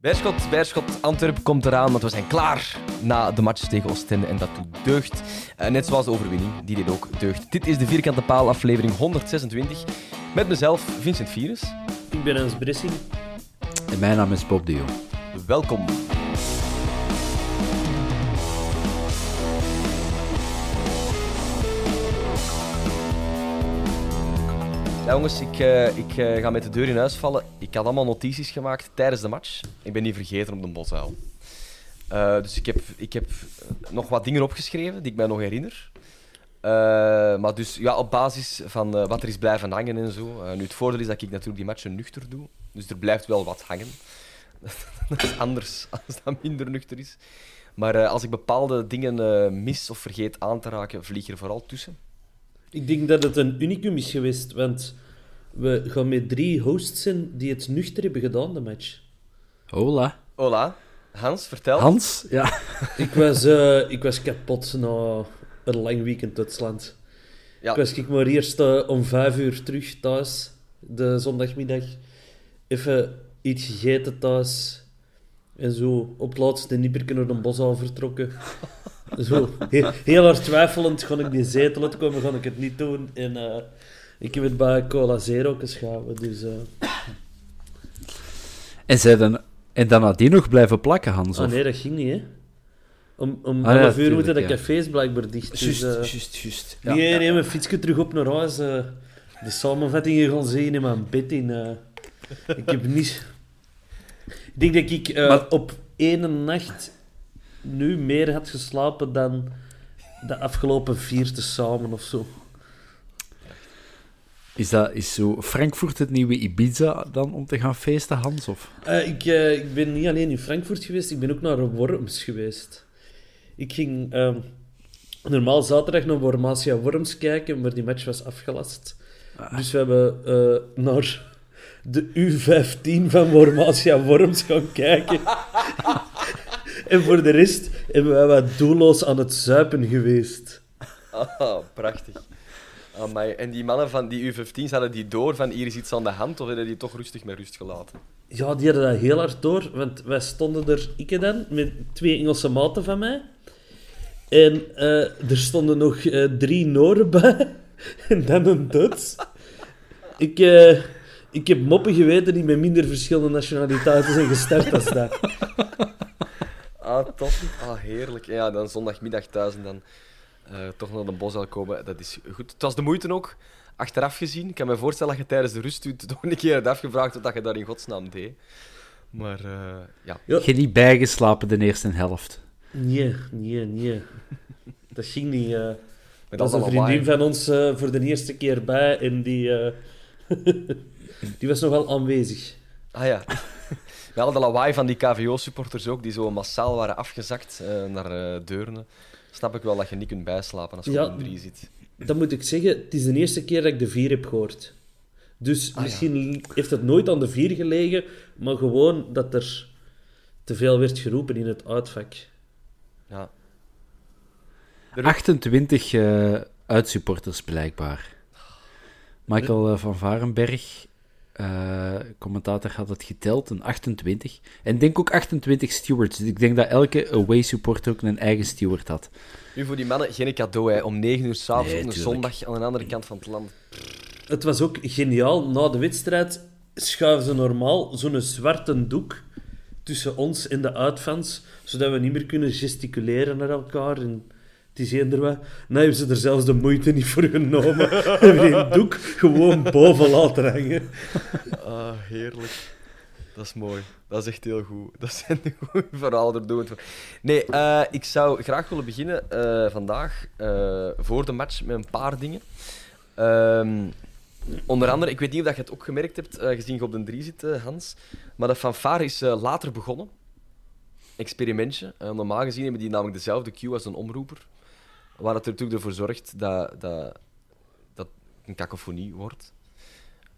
Beerschot, Beerschot, Antwerpen komt eraan, want we zijn klaar na de match tegen Oostende en dat doet deugd. Uh, net zoals de overwinning, die deed ook deugd. Dit is de Vierkante Paal aflevering 126 met mezelf, Vincent Virus. Ik ben Hans Bressing. En mijn naam is Bob de Jong. Welkom. Ja, jongens, ik, uh, ik uh, ga met de deur in huis vallen. Ik had allemaal notities gemaakt tijdens de match. Ik ben niet vergeten op de bosuil. Uh, dus ik heb, ik heb nog wat dingen opgeschreven die ik mij nog herinner. maar dus ja, op basis van wat er is blijven hangen en zo. nu, het voordeel is dat ik natuurlijk die matchen nuchter doe. Dus er blijft wel wat hangen. dat is anders als dat minder nuchter is. Maar als ik bepaalde dingen mis of vergeet aan te raken, vlieg er vooral tussen. Ik denk dat het een unicum is geweest, want we gaan met drie hosts zijn die het nuchter hebben gedaan, de match. Hola. Hola. Hans, vertel. Hans, ja. ik, was, uh, ik was kapot na een lang weekend in Duitsland. Ja. Ik was ik maar eerst uh, om vijf uur terug thuis, de zondagmiddag. Even iets gegeten thuis. En zo op het laatste nipperke naar de bos al vertrokken. Zo, heel, heel hard twijfelend, ga ik die zetel uitkomen, ga ik het niet doen. En uh, ik heb het bij Cola Zero geschaven, dus... Uh... En, zij dan, en dan had die nog blijven plakken, Hans? Ah, nee, dat ging niet, hè. Om, om ah, 11 uur moeten de ja. cafés blijkbaar dicht. Juist, dus, uh, juist, juist. Ja, nee, nee, mijn fietsje terug op naar huis. Uh, de samenvattingen gaan zien in mijn bed. In, ik heb niet... Ik denk dat ik maar... op één nacht nu meer had geslapen dan de afgelopen vier te samen of zo. Is, dat, is zo Frankfurt het nieuwe Ibiza dan om te gaan feesten, Hans? Of? Uh, ik, uh, ik ben niet alleen in Frankfurt geweest, ik ben ook naar Worms geweest. Ik ging uh, normaal zaterdag naar Wormatia Worms kijken, maar die match was afgelast. Ah. Dus we hebben eh, naar de U15 van Wormatia Worms gaan kijken. En voor de rest hebben wij wat doelloos aan het zuipen geweest. Oh, prachtig. Amai. En die mannen van die U15, hadden die door van hier is iets aan de hand, of hadden die toch rustig met rust gelaten? Ja, die hadden dat heel hard door, want wij stonden er, ik dan, met twee Engelse maten van mij. En uh, er stonden nog uh, drie Noren bij, en dan een Duits. Ik, uh, ik heb moppen geweten die met minder verschillende nationaliteiten zijn gestart als dat. Ah, tof. Ah, heerlijk. Ja, dan zondagmiddag thuis en dan uh, toch naar de bos komen. Dat is goed. Het was de moeite ook. Achteraf gezien, ik kan me voorstellen dat je tijdens de rust toch een keer hebt afgevraagd wat je daar in godsnaam deed. Maar uh, ja. Je hebt niet bijgeslapen de eerste helft? Nee, nee, nee. Dat ging niet. Uh, Met was een vriendin van ons uh, voor de eerste keer bij en die, die was nogal aanwezig. Ah ja. We hadden de lawaai van die KVO-supporters ook, die zo massaal waren afgezakt uh, naar uh, Deurne. Snap ik wel dat je niet kunt bijslapen als je op een drie zit. Dat moet ik zeggen, het is de eerste keer dat ik de vier heb gehoord. Dus ah, misschien heeft het nooit aan de vier gelegen, maar gewoon dat er te veel werd geroepen in het uitvak. Ja. 28 uh, uitsupporters blijkbaar. Michael van Varenberg, uh, commentator had het geteld, een 28. En ik denk ook 28 stewards. Dus ik denk dat elke away supporter ook een eigen steward had. Nu voor die mannen geen cadeau, hè. Om 9 uur s'avonds Nee, op een zondag aan de andere kant van het land. Het was ook geniaal. Na de wedstrijd schuiven ze normaal zo'n zwarte doek tussen ons en de uitfans, zodat we niet meer kunnen gesticuleren naar elkaar. En het is eender wat. Nou hebben ze er zelfs de moeite niet voor genomen. Hebben die doek gewoon boven laten hangen. Ah, heerlijk. Dat is mooi. Dat is echt heel goed. Dat zijn de goede verhalen, doen. Nee, eh, ik zou graag willen beginnen eh, vandaag, eh, voor de match, met een paar dingen. Ehm, onder andere, ik weet niet of je het ook gemerkt hebt, gezien je op de 3 zit, Hans, maar de fanfare is later begonnen. Experimentje. Normaal gezien hebben die namelijk dezelfde cue als een omroeper. Waar het er natuurlijk ervoor zorgt dat, dat, dat het een kakofonie wordt.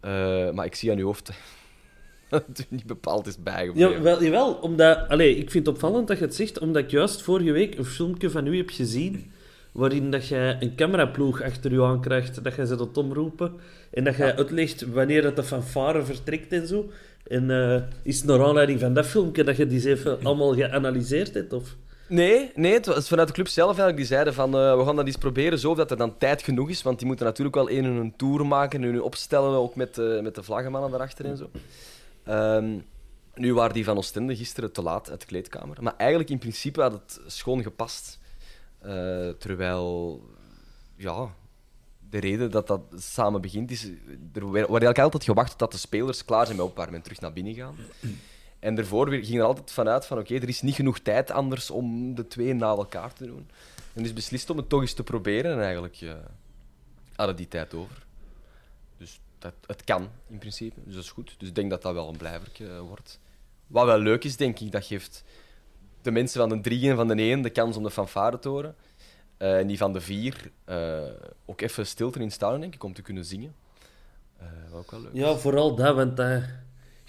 Eh, maar ik zie aan uw hoofd dat het niet bepaald is bijgebleven. Ja, wel, jawel, omdat... Allee, ik vind het opvallend dat je het zegt, omdat ik juist vorige week een filmpje van u heb gezien waarin dat jij een cameraploeg achter je aan krijgt, dat jij ze tot omroepen en dat jij uitlegt wanneer dat de fanfare vertrekt en zo. En eh, is het naar aanleiding van dat filmpje dat je die eens even allemaal geanalyseerd hebt? Of? Nee, nee, het was vanuit de club zelf eigenlijk. Die zeiden van, eh, we gaan dat eens proberen zo dat er dan tijd genoeg is. Want die moeten natuurlijk wel een hun tour maken en hun opstellen, ook met, eh, met de vlaggenmannen daarachter en zo. Ehm, nu waren die van Oostende gisteren te laat uit de kleedkamer. Maar eigenlijk in principe had het schoon gepast. Eh, terwijl, ja, de reden dat dat samen begint is... Er werd eigenlijk altijd gewacht tot de spelers klaar zijn met opwarmen en terug naar binnen gaan. En daarvoor ging er altijd vanuit van oké, er is niet genoeg tijd anders om de twee na elkaar te doen. En dus beslist om het toch eens te proberen en eigenlijk ja, hadden die tijd over. Dus dat, het kan in principe, dus dat is goed. Dus ik denk dat dat wel een blijvertje eh, wordt. Wat wel leuk is, denk ik, dat geeft de mensen van de drie en van de één de kans om de fanfare te horen. Eh, en die van de vier ook even stilte in stadion, denk ik, om te kunnen zingen. Wat ook wel leuk is. Ja, vooral dat, want dat,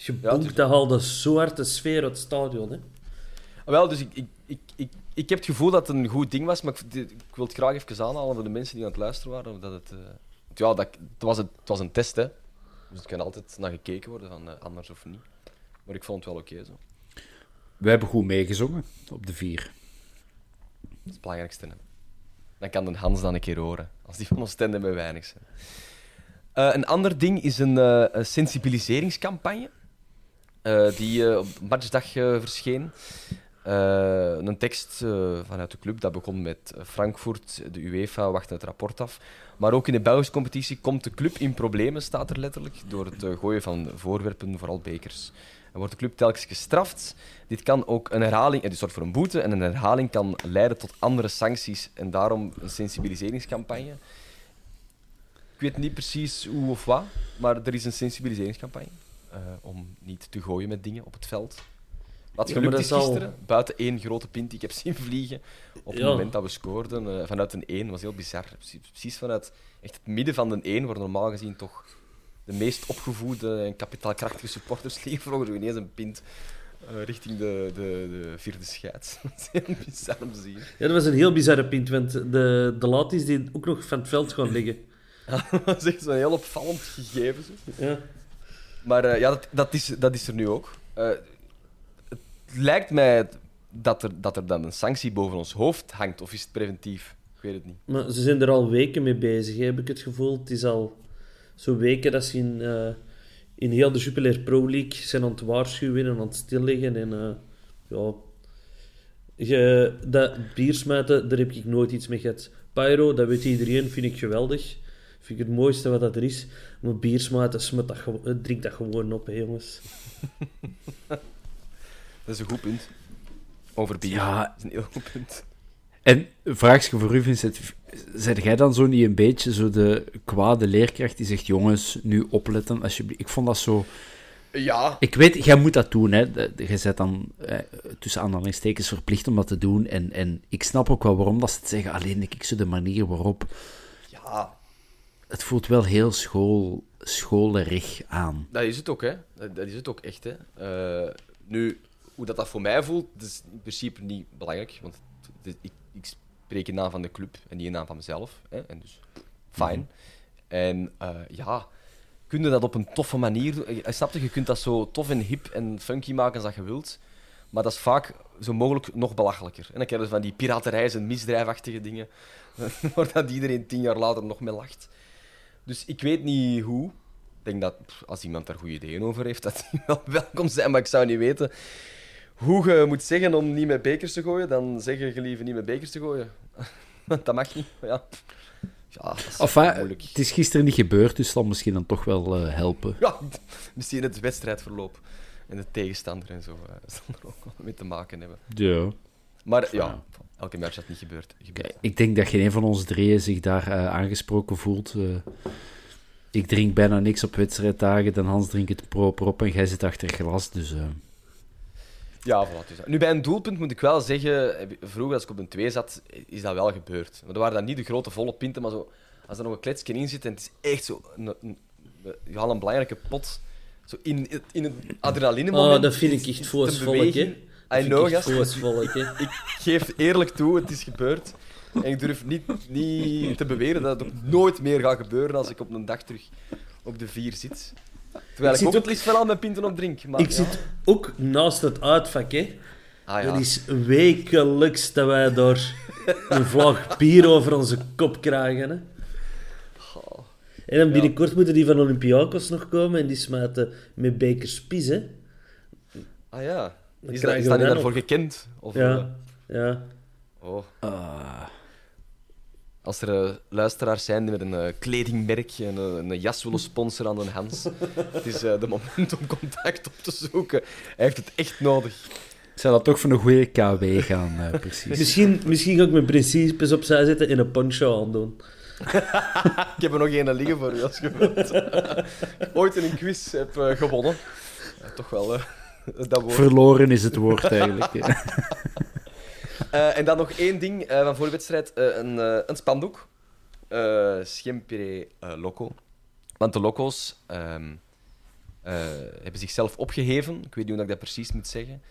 je Ja, bonkt het is- dat haalde zo hard de sfeer uit het stadion. Hè? Ah, Wel, dus ik, ik, ik, ik, ik heb het gevoel dat het een goed ding was, maar ik, ik wil het graag even aanhalen voor de mensen die aan het luisteren waren. Dat het, eh, ja, dat, het, was het, het was een test, hè. Dus er kan altijd naar gekeken worden, van eh, anders of niet. Maar ik vond het wel oké zo. We hebben goed meegezongen op de vier. Dat is het belangrijkste. Hè. Dan kan de Hans dan een keer horen, als die van Oostende bij weinig zijn. Eh, een ander ding is een, eh, een sensibiliseringscampagne, die eh, op matchdag eh, verscheen. Eh, een tekst eh, vanuit de club, dat begon met eh, Frankfurt, de UEFA wacht het rapport af. Maar ook in de Belgische competitie komt de club in problemen, staat er letterlijk, door het eh, gooien van voorwerpen, vooral bekers. En wordt de club telkens gestraft. Dit kan ook een herhaling, het zorgt voor een boete, en een herhaling kan leiden tot andere sancties. En daarom een sensibiliseringscampagne. Ik weet niet precies hoe of wat, maar er is een sensibiliseringscampagne eh, om niet te gooien met dingen op het veld. Wat Ja, gelukt maar is al- gisteren, buiten één grote pint die ik heb zien vliegen, op het Ja. moment dat we scoorden, eh, vanuit een 1, was heel bizar. Precies- vanuit echt het midden van de 1, waar normaal gezien toch de meest opgevoede en kapitaalkrachtige supporters liggen, vlogen er ineens een pint eh, richting de, de, de vierde scheids. Dat is heel bizar om te zien. Ja, dat was een heel bizarre pint, want de, de laat is die ook nog van het veld gaan liggen. dat is echt zo'n heel opvallend gegeven. Zo. Ja. Maar eh, ja, dat, dat, is, dat is er nu ook. Eh, het lijkt mij dat er, dat er dan een sanctie boven ons hoofd hangt, of is het preventief? Ik weet het niet. Maar ze zijn er al weken mee bezig, heb ik het gevoel. Het is al zo weken dat ze in, eh, in heel de Jupiler Pro League zijn aan het waarschuwen en aan het stilleggen. En ja... Je, dat biersmuiten, daar heb ik nooit iets mee gehad. Pyro, dat weet iedereen, vind ik geweldig. Vind ik het mooiste wat dat er is. Maar biersmuiten, smut dat eh, drink dat gewoon op, hè, jongens. Dat is een goed punt. Over bier. Ja. Dat is een heel goed punt. En een vraagje voor u, Vincent. Zeg jij dan zo niet een beetje zo de kwade leerkracht die zegt: jongens, nu opletten, alsjeblieft. Ik vond dat zo. Ja. Ik weet, jij moet dat doen, hè. Je bent dan eh, tussen aanhalingstekens verplicht om dat te doen. En, en ik snap ook wel waarom dat ze het zeggen. Alleen denk ik zo de manier waarop. Ja, Het voelt wel heel school, scholerig aan. dat is het ook, hè. Dat, is het ook echt, hè. Eh, nu, hoe dat, dat voor mij voelt, is in principe niet belangrijk. Want ik, ik spreek in naam van de club en niet in naam van mezelf. Hè, en dus, fijn. En eh, ja, kun je dat op een toffe manier doen. Je, snap je, je kunt dat zo tof en hip en funky maken als dat je wilt. Maar dat is vaak zo mogelijk nog belachelijker. En dan krijg je van die piraterij en misdrijfachtige dingen. waar dat iedereen tien jaar later nog mee lacht. Dus ik weet niet hoe. Ik denk dat als iemand daar goede ideeën over heeft, dat die wel welkom zijn. Maar ik zou niet weten hoe je moet zeggen om niet met bekers te gooien. Dan zeggen je liever niet met bekers te gooien. dat mag niet. Ja. Ja, enfin, het is gisteren niet gebeurd, dus zal misschien dan toch wel uh, helpen. Ja, misschien het wedstrijdverloop en de tegenstander en zo uh, zal er ook wel mee te maken hebben. Ja. Maar ja, elke match dat niet gebeurd. gebeurd. ik denk dat geen een van ons drieën zich daar uh, aangesproken voelt. ik drink bijna niks op wedstrijddagen, dan Hans drinkt het proper op en jij zit achter glas, dus... Ja, voilà. Dus. Nu, bij een doelpunt moet ik wel zeggen, vroeger als ik op een 2 zat, is dat wel gebeurd. Maar er waren dan niet de grote volle pinten, maar zo, als er nog een kletsje in zit en het is echt zo een, een, je haalt een belangrijke pot zo in, in een adrenaline moment. Oh, dat vind ik echt volksvolk, hè. I know, gast. Ik geef eerlijk toe, het is gebeurd. En ik durf niet, niet te beweren dat het nooit meer gaat gebeuren als ik op een dag terug op de vier zit. Terwijl ik, ik ook het liefst wel mijn pinten op drink. Maar, ik zit ook naast het uitvak, hè. Ah, ja. Dat is wekelijks dat wij door een vlag bier over onze kop krijgen. Hè. En dan binnenkort moeten die van Olympiakos nog komen en die smijten met bekers pis, hè. Ah ja. Is, dat, is dat daarvoor gekend? Of, ja. Uh... ja. Oh. Ah. Als er uh, luisteraars zijn die met een uh, kledingmerk en een jas willen sponsoren aan een Hans, het is de moment om contact op te zoeken. Hij heeft het echt nodig. Ik zou dat toch voor een goede KW gaan, precies. misschien, misschien ga ik mijn principes opzij zetten en een poncho aandoen. ik heb er nog één liggen voor u, als je wilt. Ooit in een quiz heb gewonnen. toch wel, dat woord. Verloren is het woord, eigenlijk. Uh, en dan nog één ding uh, van voor de wedstrijd: uh, een, een spandoek. Schimpere Loco. Want de Loco's um, hebben zichzelf opgeheven. Ik weet niet hoe ik dat precies moet zeggen.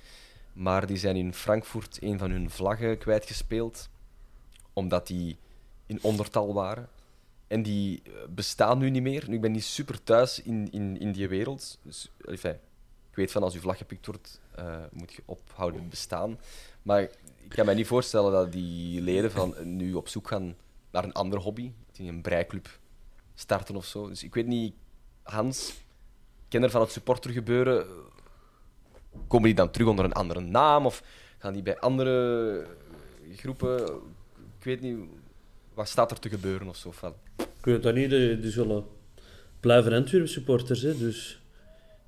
Maar die zijn in Frankfurt een van hun vlaggen kwijtgespeeld. Omdat die in ondertal waren. En die bestaan nu niet meer. Nu, ik ben niet super thuis in, in, in die wereld. Dus, enfin, weet van als uw vlag gepikt wordt, moet je ophouden bestaan. Maar ik kan me niet voorstellen dat die leden van nu op zoek gaan naar een ander hobby. Die een breiklub starten of zo. Dus ik weet niet, Hans, kenner van het supportergebeuren, komen die dan terug onder een andere naam? Of gaan die bij andere groepen? Ik weet niet, wat staat er te gebeuren of zo? Van. Ik weet dat niet, die zullen blijven Antwerpen supporters. Hè? Dus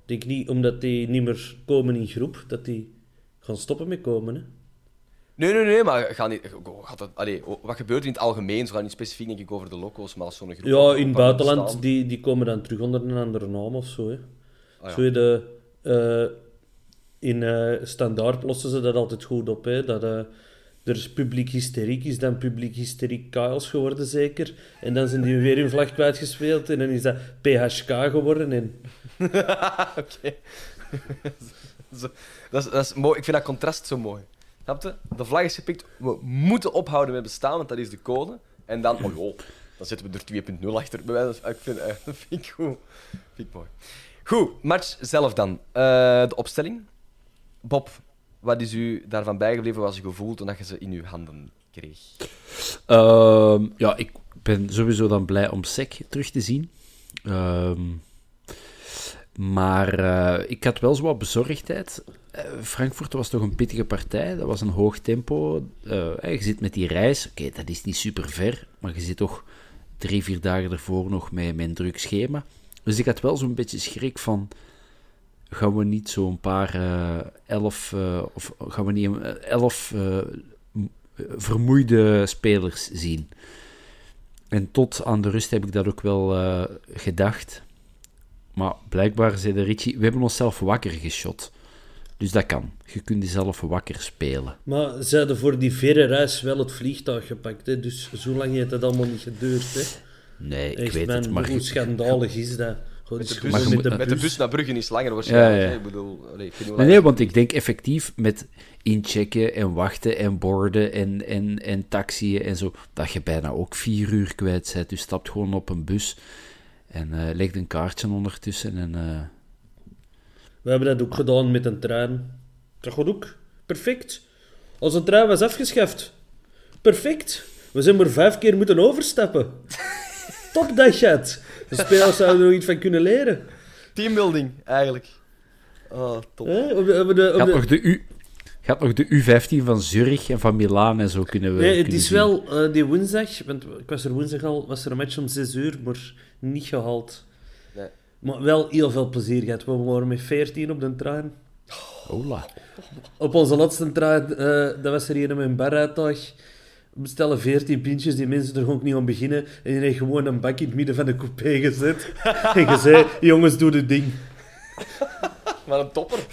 denk niet, omdat die niet meer komen in groep, dat die gaan stoppen met komen. Hè? Nee, nee, nee, maar ga niet, gaat het, allez, wat gebeurt er in het algemeen? Gaan niet specifiek denk ik, over de loco's, maar als zo'n groep... Ja, in het buitenland, die, die komen dan terug onder een andere naam of zo. Hè. Ah, ja. Zo de, uh, in uh, standaard lossen ze dat altijd goed op. Hè. Dat, uh, er is publiek hysteriek, is dan publiek hysteriek Kails geworden zeker. En dan zijn die weer hun vlag kwijtgespeeld en dan is dat PHK geworden. En... Oké. dat. Ik vind dat contrast zo mooi. Snap De vlag is gepikt. We moeten ophouden met bestaan, want dat is de code. En dan, oh joh, dan zetten we er 2.0 achter. Ik vind, vind ik goed. Vind mooi. Goed, match zelf dan. Uh, de opstelling. Bob, wat is u daarvan bijgebleven? Wat je gevoel toen je ze in uw handen kreeg? Uh, ja, ik ben sowieso dan blij om Sek terug te zien. Uh, maar uh, ik had wel zo wat bezorgdheid. Uh, Frankfurt was toch een pittige partij. Dat was een hoog tempo. Uh, je zit met die reis. Oké, dat is niet super ver. Maar je zit toch drie, vier dagen ervoor nog met, een druk schema. Dus ik had wel zo'n beetje schrik van... Gaan we niet zo'n paar elf... of gaan we niet elf vermoeide spelers zien? En tot aan de rust heb ik dat ook wel gedacht. Maar blijkbaar zei de Richie, we hebben onszelf wakker geschot. Dus dat kan. Je kunt jezelf wakker spelen. Maar ze hadden voor die verre reis wel het vliegtuig gepakt. Hè? Dus zo lang heeft het allemaal niet geduurd. Hè? Nee, ik weet het. Maar hoe schandalig is dat? Met de, bus, met, de, met de bus naar Brugge is langer waarschijnlijk. Ja, ja. Ik bedoel, allee, nee, nee, want ik denk effectief met inchecken en wachten en borden en, en, en taxiën en zo, dat je bijna ook vier uur kwijt bent. Dus stapt gewoon op een bus En uh, legde een kaartje ondertussen. En, uh... We hebben dat ook gedaan met een trein. Dat gaat ook perfect. Als een trein was afgeschaft. Perfect. We zijn maar vijf keer moeten overstappen. Top dat chat. De spelers zouden er nog iets van kunnen leren. Teambuilding, eigenlijk. Oh, top. Eh, op de, op de, Gaat nog de U... Gaat nog de U15 van Zurich en van Milaan en zo kunnen we. Nee, het kunnen is zien. wel uh, die woensdag, want ik was er woensdag al, was er een match om 6 uur, maar niet gehaald. Nee. Maar wel heel veel plezier gehad. We waren met 14 op de trein. Hola. Op onze laatste trein, uh, dat was er hier in mijn baruitdag. We bestellen 14 pintjes, die mensen er gewoon niet aan beginnen. En die heeft gewoon een bak in het midden van de coupé gezet. en je zei, jongens, doe het ding. Wat een topper.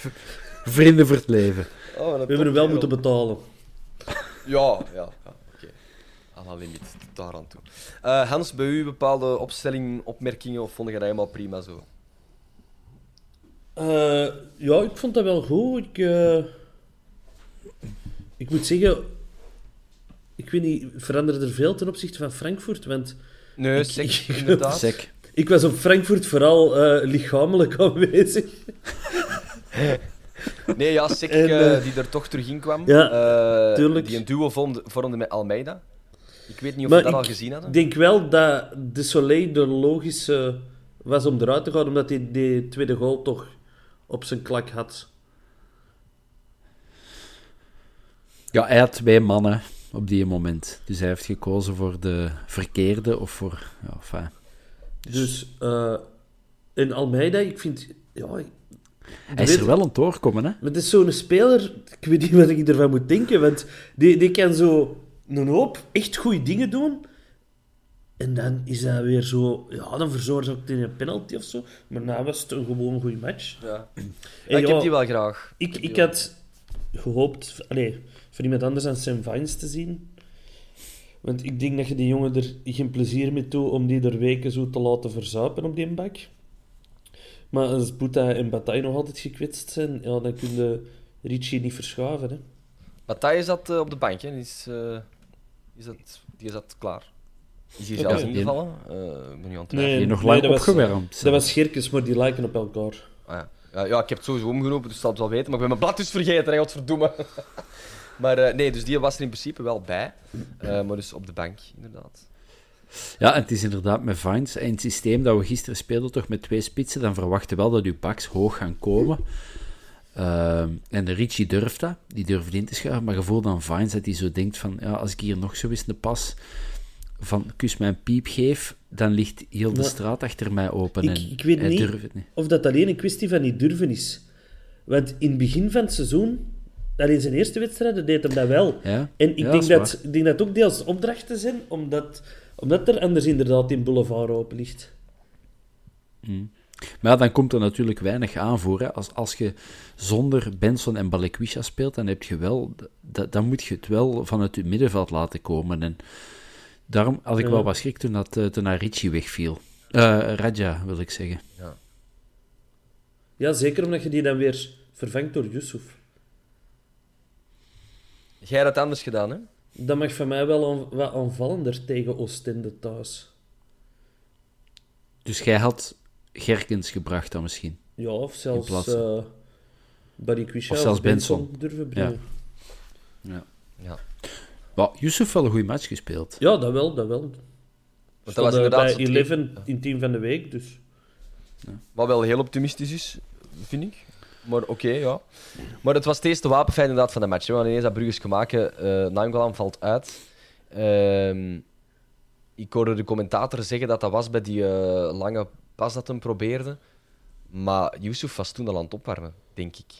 Vrienden voor het leven. Oh, We hebben hem wel moeten betalen. Ja, ja. ja Limiet, daar aan toe. Uh, Hans, bij u bepaalde opstelling, opmerkingen of vond je dat helemaal prima zo? Uh, ja, ik vond dat wel goed. Ik, uh, ik moet zeggen, ik weet niet, veranderde er veel ten opzichte van Frankfurt? Want nee, ik, sec, ik, inderdaad. Sec. Ik was op Frankfurt vooral lichamelijk aanwezig. Nee, ja, En, uh, uh, die er toch terug in kwam. Ja, uh, tuurlijk. Die een duo vormde, vormde met Almeida. Ik weet niet of maar we dat ik al gezien hadden. Ik denk wel dat de Soleil de logische was om eruit te gaan, omdat hij die tweede goal toch op zijn klak had. Ja, hij had twee mannen op die moment. Dus hij heeft gekozen voor de verkeerde of voor... Ja, enfin. Dus, dus uh, in Almeida, ik vind... Ja, hij is er wel aan het doorkomen, hè? Maar het is zo'n speler... Ik weet niet wat ik ervan moet denken, want die, die kan zo een hoop echt goede dingen doen. En dan is dat weer zo... Ja, dan verzorgt ook een penalty of zo. Maar na was het een gewoon goede match. Ja. ja ik heb die wel graag. Ik, ik had gehoopt... Allez, voor iemand anders dan Sam Vines te zien. Want ik denk dat je die jongen er geen plezier mee doet om die er weken zo te laten verzuipen op die bak. Maar als Boeta en Bataille nog altijd gekwetst zijn, ja, dan kun je Ricci niet verschuiven. Hè. Bataille zat uh, op de bank, hè. Is, uh, is dat, die zat klaar. Is hier zelfs Okay. ingevallen? Uh, ik ben nu aan het Nee, nog nee, lang dat was- opgewermd. Dat was maar die lijken op elkaar. Ah, ja. Ja, ja, ik heb het sowieso omgeroepen, dus ik zal het wel weten. Maar ik ben mijn blad dus vergeten, hè, godverdomme. maar eh, nee, dus die was er in principe wel bij. Eh, maar dus op de bank, inderdaad. Ja, en het is inderdaad met Vines. En het systeem dat we gisteren speelden, toch met twee spitsen, dan verwachten we wel dat uw backs hoog gaan komen. Ehm, en de Ricci durft dat, die durft in te schuiven, maar je voelt dan Vines dat hij zo denkt van, ja, als ik hier nog zo eens een pas van kus mijn piep geef, dan ligt heel de straat achter mij open. Ik- en ik weet niet. durft het niet. Of dat alleen een kwestie van niet durven is. Want in het begin van het seizoen, dat in zijn eerste wedstrijden, deed hem dat wel. Ja? En ik Ja, denk, dat, waar. ik denk dat ook deels opdrachten zijn, omdat, omdat er anders inderdaad in boulevard open ligt. Maar ja, dan komt er natuurlijk weinig aanvoer. Hè. Als, als je zonder Benson en Balikwisha speelt, dan, heb je wel, dan moet je het wel vanuit het middenveld laten komen. En daarom had ik Ja. wel wat schrik toen, dat, eh, toen dat Ricci wegviel. Eh Raja, wil ik zeggen. Ja, zeker omdat je die dan weer vervangt door Yusuf. Jij had het anders gedaan, hè? Dat mag van mij wel aan- wat aanvallender tegen Oostende thuis. Dus jij had Gerkens gebracht dan misschien. Ja, of zelfs uh, Barry Quisha Of zelfs Benson. durven brengen. Ja. Ja. Maar Yusuf wel een goede match gespeeld. Ja, dat wel, dat wel. Want dat was eh, inderdaad... bij zo 11 twee- in team van de week, dus... Wat wel heel optimistisch is, vind ik. Maar oké, ja. Maar het was het eerste wapenfeit inderdaad van de match. Hè. Want ineens dat Brugge is gemaakt, uh, valt uit. Ehm, ik hoorde de commentator zeggen dat dat was bij die eh, lange pas dat hem probeerde. Maar Yusuf was toen al aan het opwarmen, denk ik.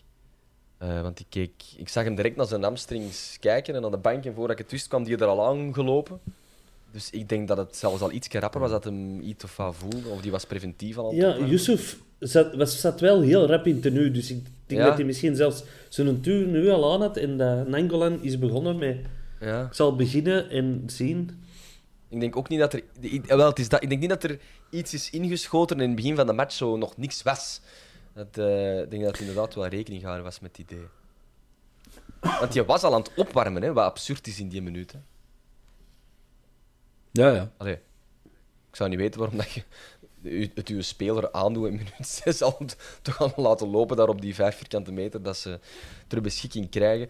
Eh, want ik, keek, ik zag hem direct naar zijn hamstrings kijken en aan de bank. En voordat ik het wist, kwam die er al aan gelopen. Dus ik denk dat het zelfs al iets rapper was dat hem iets of wat voelde. Of die was preventief al aan het Ja. Yusuf zat, was, zat wel heel rap in tenue, dus ik denk Ja. dat hij misschien zelfs zijn tenue al aan had en dat Nangolan is begonnen met... Ja. Ik zal beginnen en zien. Ik denk ook niet dat er. i- Wel, het is dat, ik denk niet dat er iets is ingeschoten en in het begin van de match zo nog niks was. Dat, eh, ik denk dat het inderdaad wel rekening gehouden was met het idee. Want je was al aan het opwarmen, hè, wat absurd is in die minuten. Ja, ja. Allee, ik zou niet weten waarom dat je het uw speler aandoen in minuut 6 al te gaan laten lopen daar op die vijf vierkante meter, dat ze ter beschikking krijgen.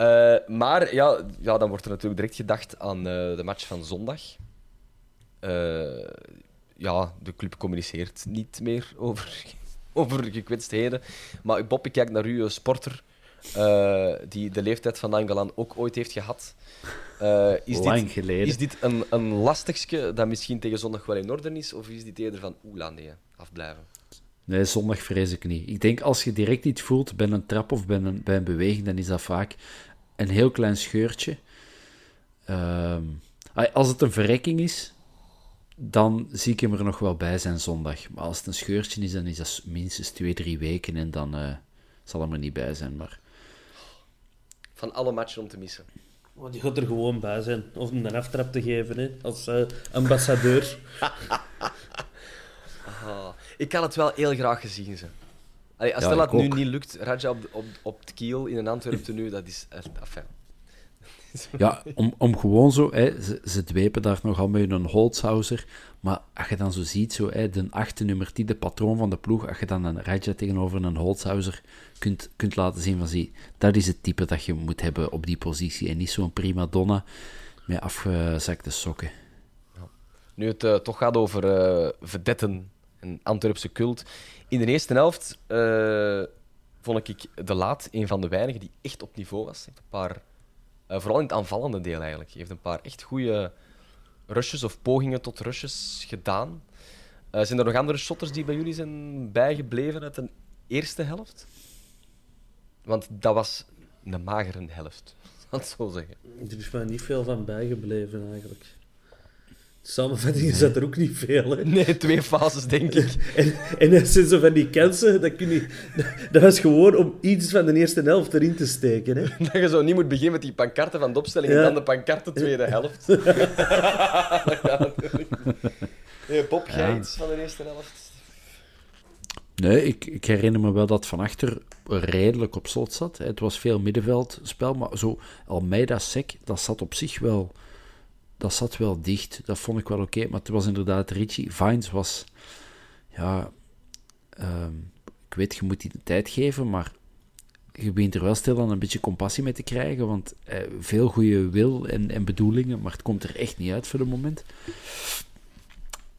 Uh, maar ja, ja, dan wordt er natuurlijk direct gedacht aan uh, de match van zondag. Uh, ja, de club communiceert niet meer over, over gekwetstheden. Maar Bob, ik kijk naar u, sporter, die de leeftijd van Nangalan ook ooit heeft gehad. is Lang dit, geleden. Is dit een, een dat misschien tegen zondag wel in orde is? Of is dit eerder van, oeh, nee, afblijven? Nee, zondag vrees ik niet. Ik denk als je direct iets voelt bij een trap of bij een, bij een beweging, dan is dat vaak een heel klein scheurtje. Ehm, als het een verrekking is, dan zie ik hem er nog wel bij zijn zondag. Maar als het een scheurtje is, dan is dat minstens twee, drie weken en dan uh, zal hem er niet bij zijn. Maar... Van alle matchen om te missen. Oh, die gaat er gewoon bij zijn. Of een aftrap te geven, hè, als uh, ambassadeur. ik kan het wel heel graag gezien, ze. Allee, als ja, dat nu niet lukt, Raja op, op, op het kiel in een Antwerpen nu, dat is echt afijn. Ja, om, om gewoon zo, hè, ze, ze dwepen daar nogal met een Holzhauser, maar als je dan zo ziet, zo, hè, de achte nummer 10, de patroon van de ploeg, als je dan een Raja tegenover een Holzhauser kunt, kunt laten zien van, zie, dat is het type dat je moet hebben op die positie en niet zo'n prima donna met afgezakte sokken. Nu het uh, toch gaat over uh, vedetten en Antwerpse cult. In de eerste helft uh, vond ik de Laat een van de weinigen die echt op niveau was. Een paar, vooral in het aanvallende deel eigenlijk. Hij heeft een paar echt goede rushes of pogingen tot rushes gedaan. Uh, zijn er nog andere shotters die bij jullie zijn bijgebleven uit de eerste helft? Want dat was een magere helft, zal ik zo zeggen. Er is mij niet veel van bijgebleven eigenlijk. Samenvattingen zat er ook niet veel. Hè? Nee, twee fases, denk ik. en, en dat zijn zo van die kansen, dat, kun je, dat was gewoon om iets van de eerste helft erin te steken. Hè? Dat je zo niet moet beginnen met die pankarten van de opstelling en dan de pankarten tweede helft. dat gaat natuurlijk Nee, Bob, jij iets van de eerste helft? Nee, ik, ik, herinner me wel dat Van Achter redelijk op slot zat. Het was veel middenveldspel, maar zo Almeida Sec, dat zat op zich wel dat zat wel dicht. Dat vond ik wel oké. maar het was inderdaad Richie. Vines was... Ja... Ehm, ik weet, je moet die de tijd geven, maar je begint er wel stil aan een beetje compassie mee te krijgen, want eh, veel goede wil en, en bedoelingen, maar het komt er echt niet uit voor de moment.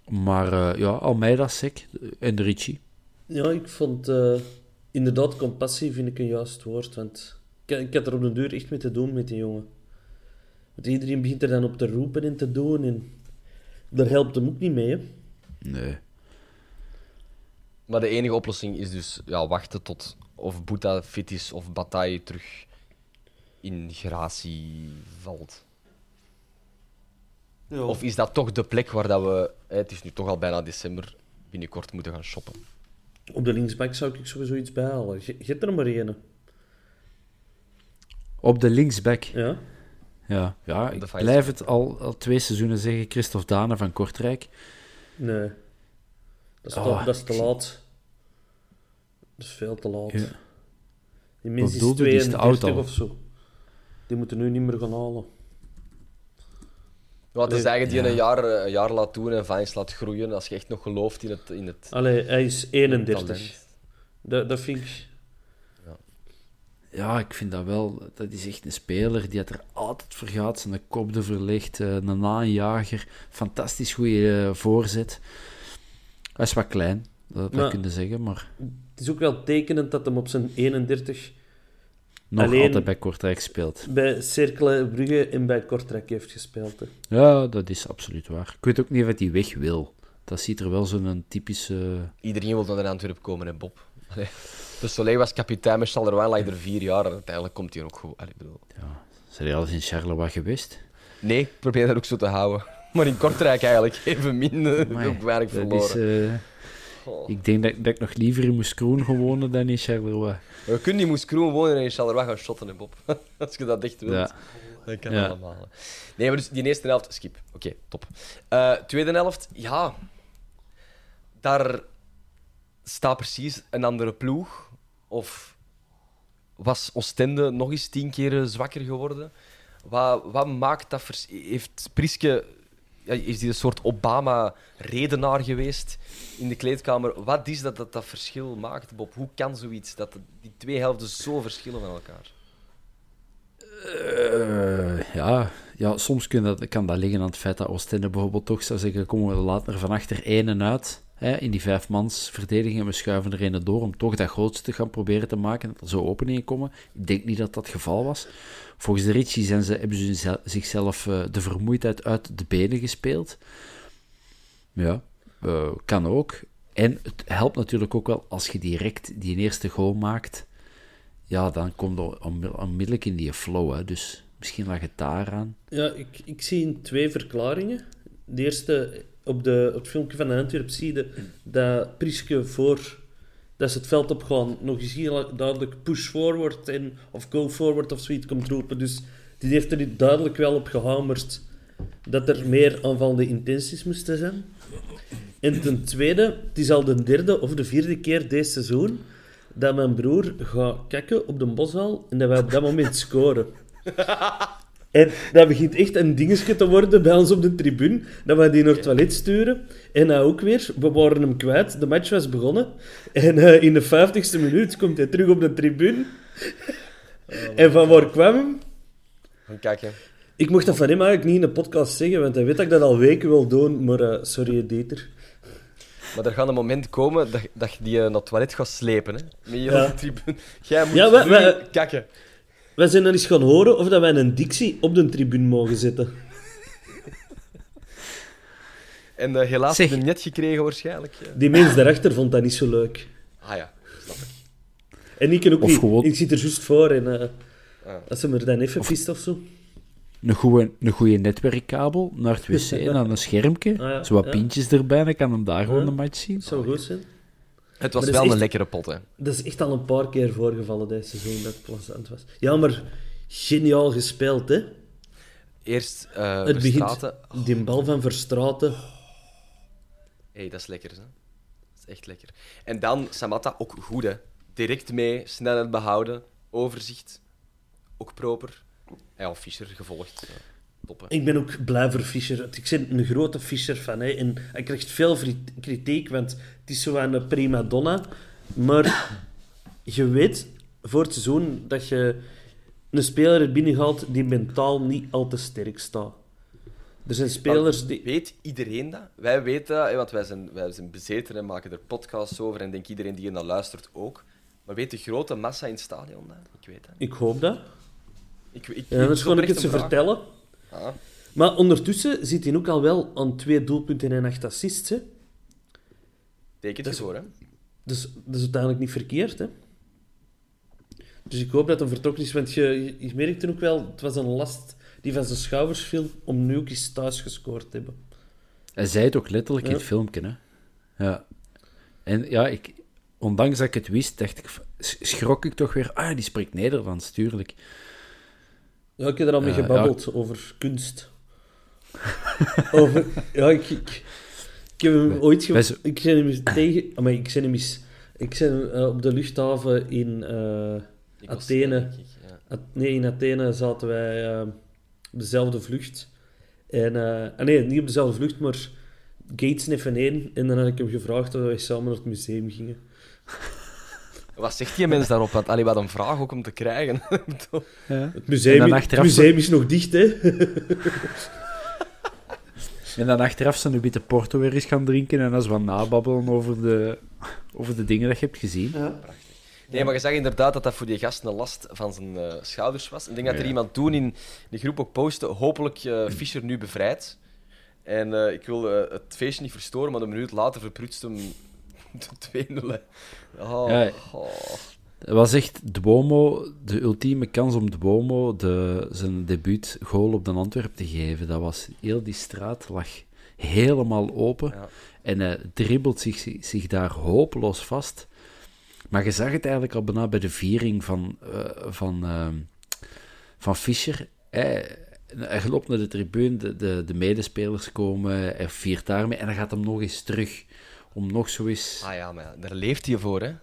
Maar uh, ja, Almeida, Sek en de Richie. Ja, ik vond uh, inderdaad compassie vind ik een juist woord, want ik, had er op de deur echt mee te doen met die jongen. Want iedereen begint er dan op te roepen en te doen. En daar helpt hem ook niet mee. Hè? Nee. Maar de enige oplossing is dus ja, wachten tot of Boeta fit is of Bataille terug in gratie valt. Ja. Of is dat toch de plek waar dat we, het is nu toch al bijna december, binnenkort moeten gaan shoppen? Op de linksback zou ik sowieso iets bijhalen. Je, je hebt er maar één. Op de linksback? Ja. Ja, ja ik blijf het al, al twee seizoenen zeggen, Christophe Dane van Kortrijk. Nee, dat is, te, oh, dat is te laat. Dat is veel te laat. Ja. Die mensen is 32 of zo. Die moeten nu niet meer gaan halen. Ja, het is eigenlijk die een, jaar, een jaar laat doen en Vines laat groeien. Als je echt nog gelooft in het... In het Allee, hij is 31. Dat, dat vind ik ja, ik vind dat wel. Dat is echt een speler die het er altijd voor gaat. Zijn kop er verlicht. Uh, een aanjager. Fantastisch goede uh, voorzet. Hij is wat klein, dat, dat kun je zeggen. Maar... Het is ook wel tekenend dat hem op zijn 31 nog alleen altijd bij Kortrijk speelt. Bij Cercle Brugge en bij Kortrijk heeft gespeeld. Hè. Ja, dat is absoluut waar. Ik weet ook niet of hij weg wil. Dat ziet er wel zo'n typische... Iedereen wil naar Antwerpen komen, hè, Bob. Dus Soleil was kapitein met Charleroi, lag er vier jaar en uiteindelijk komt hij ook gewoon. Allee, bedoel. Ja. Zijn je al eens in Charleroi geweest? Nee, ik probeer dat ook zo te houden. Maar in Kortrijk eigenlijk even minder, Amai, ook weinig verloren. Is, uh, Ik denk dat, dat, ik nog liever in Moeskroen gewoond dan in Charleroi. We kunnen in Moeskroen wonen en in Charleroi gaan shotten, hè, Bob. Als je dat echt wilt. Ja. Dat kan ja. allemaal. Nee, maar dus die eerste helft, skip. Oké, top. Uh, tweede helft, ja. Daar staat precies een andere ploeg. Of was Oostende nog eens tien keer zwakker geworden? Wat, wat maakt dat... Heeft Priske is die een soort Obama-redenaar geweest in de kleedkamer. Wat is dat dat dat verschil maakt, Bob? Hoe kan zoiets, dat die twee helften zo verschillen van elkaar? Uh, ja, ja, soms kan dat, kan dat liggen aan het feit dat Oostende bijvoorbeeld toch zou zeggen, komen we later van achter één en uit in die vijfmans verdediging en we schuiven er een door om toch dat grootste te gaan proberen te maken, dat er zo openingen komen. Ik denk niet dat dat het geval was. Volgens de Ritchie zijn ze, hebben ze zichzelf uh, de vermoeidheid uit de benen gespeeld. Ja, uh, kan ook. En het helpt natuurlijk ook wel als je direct die eerste goal maakt. Ja, dan komt je onmiddellijk in die flow. Dus misschien lag het daar aan. Ja, ik, ik zie twee verklaringen. De eerste, op, de, op het filmpje van de Antwerp zie je dat Priske voor dat ze het veld op gaan nog eens heel duidelijk push forward en, of go forward of zoiets komt roepen. Dus die heeft er duidelijk wel op gehamerd dat er meer aanvallende intenties moesten zijn. En ten tweede, het is al de derde of de vierde keer deze seizoen dat mijn broer gaat kijken op de boshal en dat wij op dat moment scoren. En dat begint echt een dingetje te worden bij ons op de tribune. Dat we die naar het toilet sturen. En nou ook weer, we waren hem kwijt. De match was begonnen. En uh, in de vijftigste minuut komt hij terug op de tribune. en van waar kwam hem? Van kijken. Ik mocht dat van hem eigenlijk niet in de podcast zeggen, want hij weet dat ik dat al weken wil doen. Maar uh, sorry, Dieter. Maar er gaat een moment komen dat, dat je die uh, naar het toilet gaat slepen. Hè? Met je ja. tribune. Jij moet ja, kakken. Wij zijn dan eens gaan horen of dat wij een dictie op de tribune mogen zetten. En uh, helaas zeg, een net gekregen waarschijnlijk. Die mens daarachter vond dat niet zo leuk. Ah ja, snap ik. En ik ook niet. Gewoon... Ik zit er juist voor en uh, ah. als ze me dan even of... of zo. Een goede, een goede netwerkkabel naar het wc en dan een schermpje. Ah, ja. Zo wat ja. pintjes erbij, dan kan hem daar gewoon de match zien. Zou goed zijn. Het was wel een lekkere pot, hè? Dat is echt al een paar keer voorgevallen deze seizoen dat het plezant was. Ja, maar geniaal gespeeld, hè? Eerst uh, het Verstraten. begint, die bal van Verstraten. Hé, hey, dat is lekker, hè? Dat is echt lekker. En dan Samatta, ook goed, hè? Direct mee, snelheid behouden, overzicht, ook proper. Ja, Fischer gevolgd. Ik ben ook blij voor Fischer. Ik ben een grote Fischer-fan. En hij krijgt veel kritiek, want het is zo een prima donna. Maar je weet voor het seizoen dat je een speler er binnen die mentaal niet al te sterk staat. Er zijn spelers die... Weet iedereen dat? Wij weten dat, want wij zijn, wij zijn bezeten en maken er podcasts over. En denk iedereen die er naar luistert ook. Maar weet de grote massa in het stadion dat? Ik weet dat. Ik hoop dat. Ik, ik, ja, anders kon ik het ze vertellen. Maar ondertussen zit hij ook al wel aan twee doelpunten en acht assists. Hè. Tekent voor, hè? Dus dat is uiteindelijk niet verkeerd, hè. Dus ik hoop dat hij vertrokken is, want je, je merkte ook wel, het was een last die van zijn schouders viel om nu ook eens thuis gescoord te hebben. Hij zei het ook letterlijk in het filmpje, hè. Ja. En ja, ik, ondanks dat ik het wist, dacht ik, schrok ik toch weer, ah, die spreekt Nederlands, tuurlijk. Ja, ik heb er al mee gebabbeld over kunst. over, ja, ik, ik, ik heb hem ooit... Ge ik ben hem eens tegen... Maar ik ben hem eens... Ik ben uh, op de luchthaven in uh, Athene... Ja. nee, in Athene zaten wij uh, op dezelfde vlucht. En, ah, nee, niet op dezelfde vlucht, maar gates even één. En dan had ik hem gevraagd of wij samen naar het museum gingen. Wat zegt die mens daarop? Want allee, wat een vraag ook om te krijgen. ja. Het museum, het museum is nog dicht, hè? en dan achteraf zijn we een beetje Porto weer eens gaan drinken en dan eens wat nababbelen over de, over de dingen dat je hebt gezien. Ja. Nee, maar je zag inderdaad dat dat voor die gast een last van zijn uh, schouders was. Ik denk dat er iemand toen in de groep ook postte, hopelijk uh, Fischer nu bevrijd. En uh, ik wil het feestje niet verstoren, maar een minuut later verprutst hem de 2-0. Oh, ja, oh. Het was echt Duomo, de ultieme kans om Duomo de, zijn debuut goal op de Antwerp te geven. Dat was, heel die straat lag helemaal open. En hij dribbelt zich, zich daar hopeloos vast. Maar je zag het eigenlijk al bijna bij de viering van, uh, van, uh, van Fischer. Hij, hij loopt naar de tribune, de, de, de medespelers komen, hij viert daarmee en dan gaat hem nog eens terug om nog zo eens... Ah ja, maar daar leeft hij voor, hè?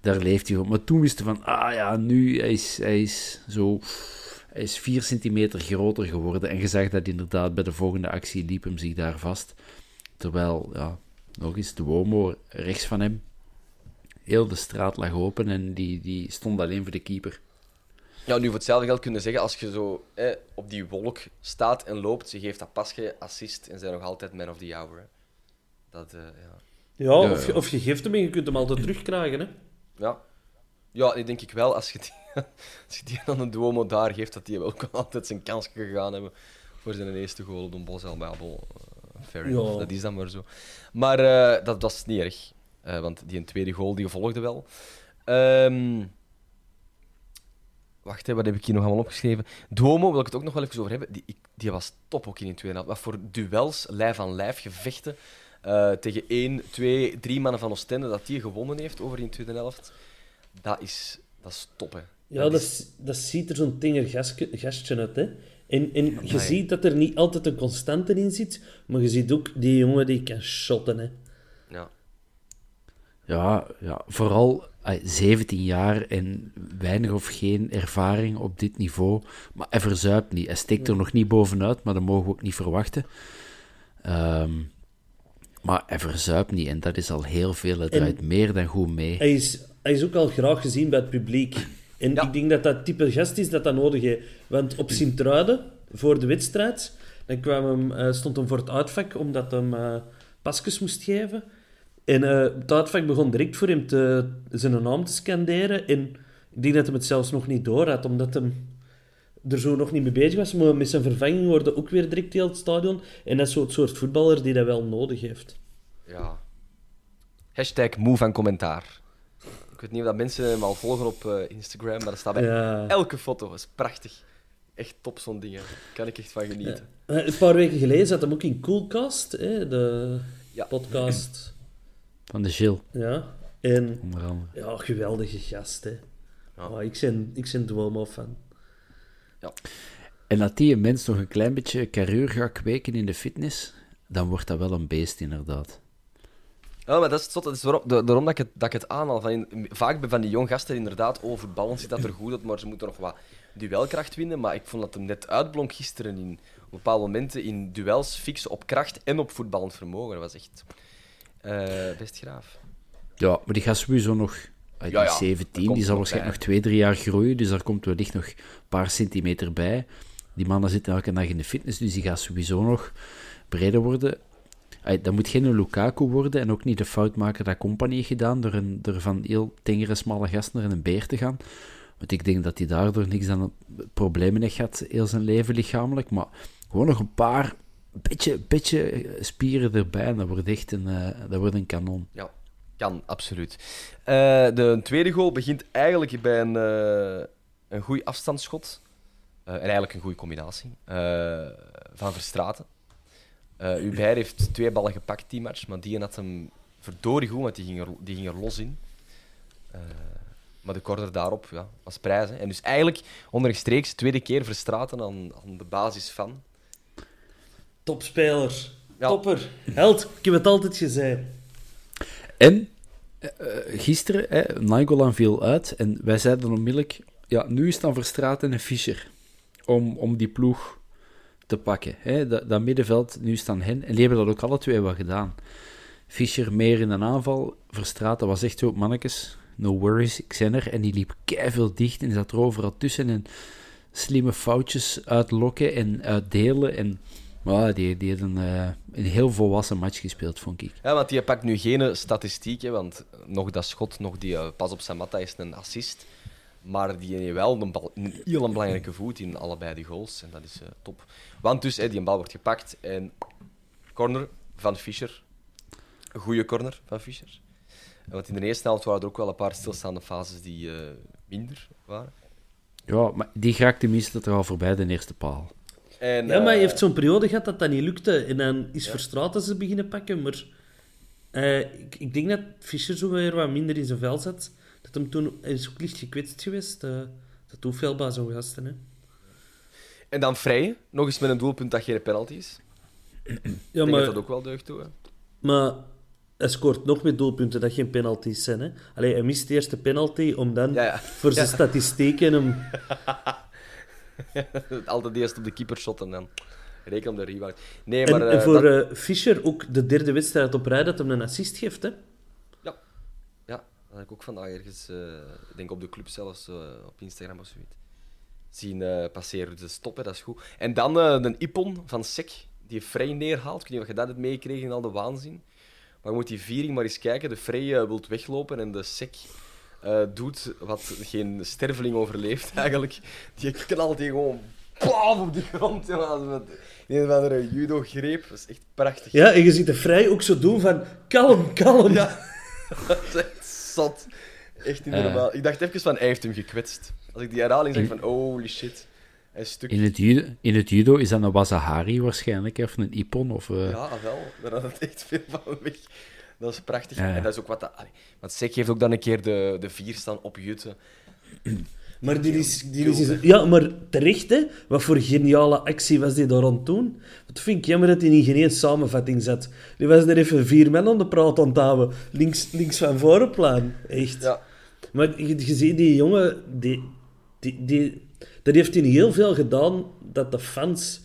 Daar leeft hij voor. Maar toen wist hij van, ah ja, nu, hij is, hij is zo... Hij is 4 centimeter groter geworden. En je zag dat inderdaad bij de volgende actie liep hem zich daar vast. Terwijl, ja, nog eens, de Womo rechts van hem. Heel de straat lag open en die, die stond alleen voor de keeper. Ja, nu voor hetzelfde geld kunnen zeggen, als je zo op die wolk staat en loopt, je geeft dat pas assist en zijn nog altijd man of the hour. Dat, uh, ja. Ja, of je, of je geeft hem en je kunt hem altijd terugkrijgen. Hè? Ja. Ja, ik denk ik wel. Als je die, als je die aan een Duomo daar geeft, dat hij wel altijd zijn kans gegaan hebben voor zijn eerste goal op de Bos. Maar ja, fair enough, dat is dan maar zo. Maar uh, dat, was niet erg, uh, want die een tweede goal die volgde wel. Um, wacht, hè, wat heb ik hier nog allemaal opgeschreven? Duomo, wil ik het ook nog wel even over hebben. Die, die was top ook in de tweede helft. Wat voor duels, lijf aan lijf, gevechten. Uh, tegen één, twee, drie mannen van Oostende, dat die gewonnen heeft over in de tweede helft. Dat is, dat is top, hè. Ja, dat, is... dat ziet er zo'n tinger gastje uit, hè. En, en je ziet dat er niet altijd een constante in zit, maar je ziet ook die jongen die kan shotten, hè. Ja. Ja, ja vooral 17 jaar en weinig of geen ervaring op dit niveau. Maar hij verzuipt niet. Hij steekt er nog niet bovenuit, maar dat mogen we ook niet verwachten. Um, maar hij verzuipt niet en dat is al heel veel. Het draait meer dan goed mee. Hij is, hij is ook al graag gezien bij het publiek. En ik denk dat dat type gast is dat dat nodig heeft. Want op Sint-Truiden, voor de wedstrijd, dan kwam hem, uh, stond hem voor het uitvak omdat hij uh, pasjes moest geven. En uh, het uitvak begon direct voor hem te, zijn naam te scanderen. En ik denk dat hij het zelfs nog niet door had, omdat hem er zo nog niet mee bezig was. Maar met zijn vervanging worden ook weer direct heel het stadion. En dat is zo het soort voetballer die dat wel nodig heeft. Ja. Hashtag moe van commentaar. Ik weet niet of dat mensen hem al volgen op uh, Instagram, maar dat staat bij elke foto. Dat is prachtig. Echt top, zo'n dingen. Daar kan ik echt van genieten. Eh, een paar weken geleden zat hem ook in Coolcast, hè, de ja. podcast. Van de Gilles. Ja. En, Ja, geweldige gast, hè. Ja. Oh, ik ben, ik ben Duomo fan. Ja. En dat die een mens nog een klein beetje carrière gaat kweken in de fitness, dan wordt dat wel een beest, inderdaad. Ja, maar dat is, dat is waarom, daarom dat ik het, dat ik het aanhaal. Van, vaak bij van die jong gasten inderdaad, voetballen zit dat er goed op, maar ze moeten nog wat duelkracht winnen. Maar ik vond dat hem net uitblonk gisteren in op bepaalde momenten in duels fixen op kracht en op voetballend vermogen. Dat was echt uh, best graaf. Ja, maar die gaat sowieso nog uit ja, 17, die zal waarschijnlijk nog twee, drie jaar groeien, dus daar komt wellicht nog een paar centimeter bij. Die mannen zitten elke dag in de fitness, dus die gaat sowieso nog breder worden. Dat moet geen Lukaku worden en ook niet de fout maken dat Company gedaan door, een, door van heel tengere, smalle gast naar een beer te gaan. Want ik denk dat hij daardoor niks aan problemen heeft gehad, heel zijn leven lichamelijk. Maar gewoon nog een paar, beetje, beetje spieren erbij en dat wordt echt een, uh, dat wordt een kanon. Ja, kan, absoluut. Uh, de tweede goal begint eigenlijk bij een, uh, een goed afstandsschot. en eigenlijk een goede combinatie van Verstraten. Hubert heeft twee ballen gepakt die match, maar die had hem verdorie goed, want die ging er, die ging er los in. Maar de corner daarop ja, was prijs. Hè. En dus eigenlijk onrechtstreeks tweede keer Verstraten aan, aan de basis van. Topspeler. Ja. Topper. Held. Ik heb het altijd gezegd. En uh, gisteren, hè, viel uit en wij zeiden onmiddellijk, ja, nu is het dan Verstraten en Fischer om, om die ploeg te pakken. Hè? Dat, dat, middenveld, nu staan hen. En die hebben dat ook alle twee wel gedaan. Fischer meer in een aanval. Verstraten was echt zo, mannetjes, no worries, ik ben er. En die liep veel dicht en zat er overal tussen. En slimme foutjes uitlokken en uitdelen. En maar die, die heeft een, uh, een heel volwassen match gespeeld, vond ik. Ja, want die pakt nu geen statistieken, want nog dat schot, nog die uh, pas op zijn matta is een assist. Maar die heeft wel een, bal, een heel belangrijke voet in allebei die goals. En dat is uh, top. Want dus, die bal wordt gepakt en corner van Fischer. Een goede corner van Fischer. Want in de eerste helft waren er ook wel een paar stilstaande fases die minder waren. Ja, maar die raakt tenminste er al voorbij, de eerste paal. En, ja, maar hij eh, heeft zo'n periode gehad dat dat niet lukte. En dan is ja. Verstraeten ze beginnen pakken. Maar uh, ik, ik, denk dat Fischer zo weer wat minder in zijn vel zat dat hem toen is ook licht gekwetst geweest. Uh, dat doet veel bij zo'n gasten. Hè. En dan vrij, nog eens met een doelpunt dat geen penalty is. Ja, maar, dat dat ook wel deugd toe. Hè. Maar hij scoort nog meer doelpunten dat geen penalties zijn. Hè? Allee, hij mist de eerste penalty om dan voor zijn statistieken hem... Altijd eerst op de keeper shot en dan reken op de rebound. Nee, maar, en, voor dat... Fischer ook de derde wedstrijd op rij dat hem een assist geeft, hè? Ja. Ja, dat heb ik ook vandaag ergens, ik denk op de club zelfs, op Instagram of zoiets zien uh, passeren. Dus stoppen, dat is goed. En dan uh, een Ippon van Sek, die Frey neerhaalt. Ik weet niet of je dat hebt meegekregen in al de waanzin. Maar je moet die viering maar eens kijken. De Frey uh, wilt weglopen en de Sek doet wat geen sterveling overleeft eigenlijk. Die knalt die gewoon paf op de grond. Ja, met een of andere judo-greep. Dat is echt prachtig. Ja, en je ziet de Frey ook zo doen van kalm, kalm. Ja, dat is echt zot. Echt niet normaal. Ik dacht even van, hij heeft hem gekwetst. Als ik die herhaling zeg van, holy shit. Stuk... in, het judo, in het judo is dat een Wasahari waarschijnlijk, of een Ippon. Of, uh... Ja, wel. Daar had het echt veel van weg. Dat is prachtig. En dat is ook wat... Dat... Want Sek heeft ook dan een keer de, de vier staan op Jutte. Maar die is, die is, ja, maar terecht, hè. Wat voor geniale actie was die daar aan het doen? Dat vind ik jammer dat hij niet geen één samenvatting zet. Die was er even vier men aan de praat aan het houden. Links, links van voren plan. Echt. Ja. Maar je, je ziet die jongen, die, die, die, dat heeft hij heel veel gedaan dat de fans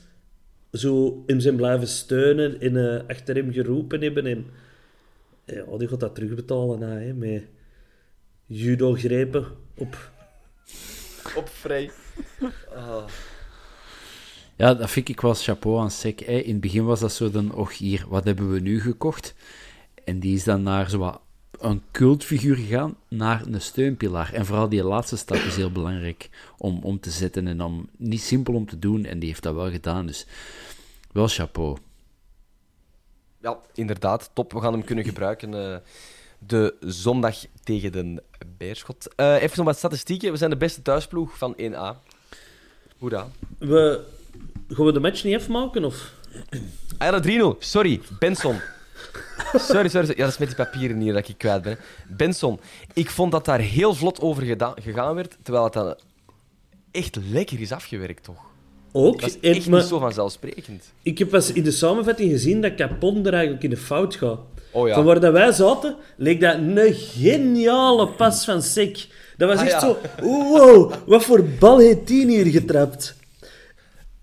zo hem zijn blijven steunen en uh, achter hem geroepen hebben. En ja, die gaat dat terugbetalen na, hè, met judo-grepen op... Op vrij. Oh. Ja, dat vind ik wel chapeau aan Sek. In het begin was dat zo dan, och hier, wat hebben we nu gekocht? En die is dan naar zo wat een cultfiguur gegaan naar een steunpilaar. En vooral die laatste stap is heel belangrijk om, om te zetten en om, niet simpel om te doen. En die heeft dat wel gedaan, dus wel chapeau. Ja, inderdaad, top. We gaan hem kunnen gebruiken uh, de zondag tegen de Beerschot. Uh, even nog wat statistieken. We zijn de beste thuisploeg van 1A. Hoera. We, gaan we de match niet afmaken, of? Ah ja, 3-0. Sorry, Benson. Sorry, sorry. Ja, dat is met die papieren hier dat ik kwijt ben. Benson, ik vond dat daar heel vlot over gegaan werd, terwijl het dan echt lekker is afgewerkt, toch? Ook. Dat is echt niet zo vanzelfsprekend. Ik heb pas in de samenvatting gezien dat Capon er eigenlijk in de fout gaat. Oh, ja. Van waar dat wij zaten, leek dat een geniale pas van Sek. Dat was ah, echt zo... Wow, wat voor bal heeft die hier getrapt?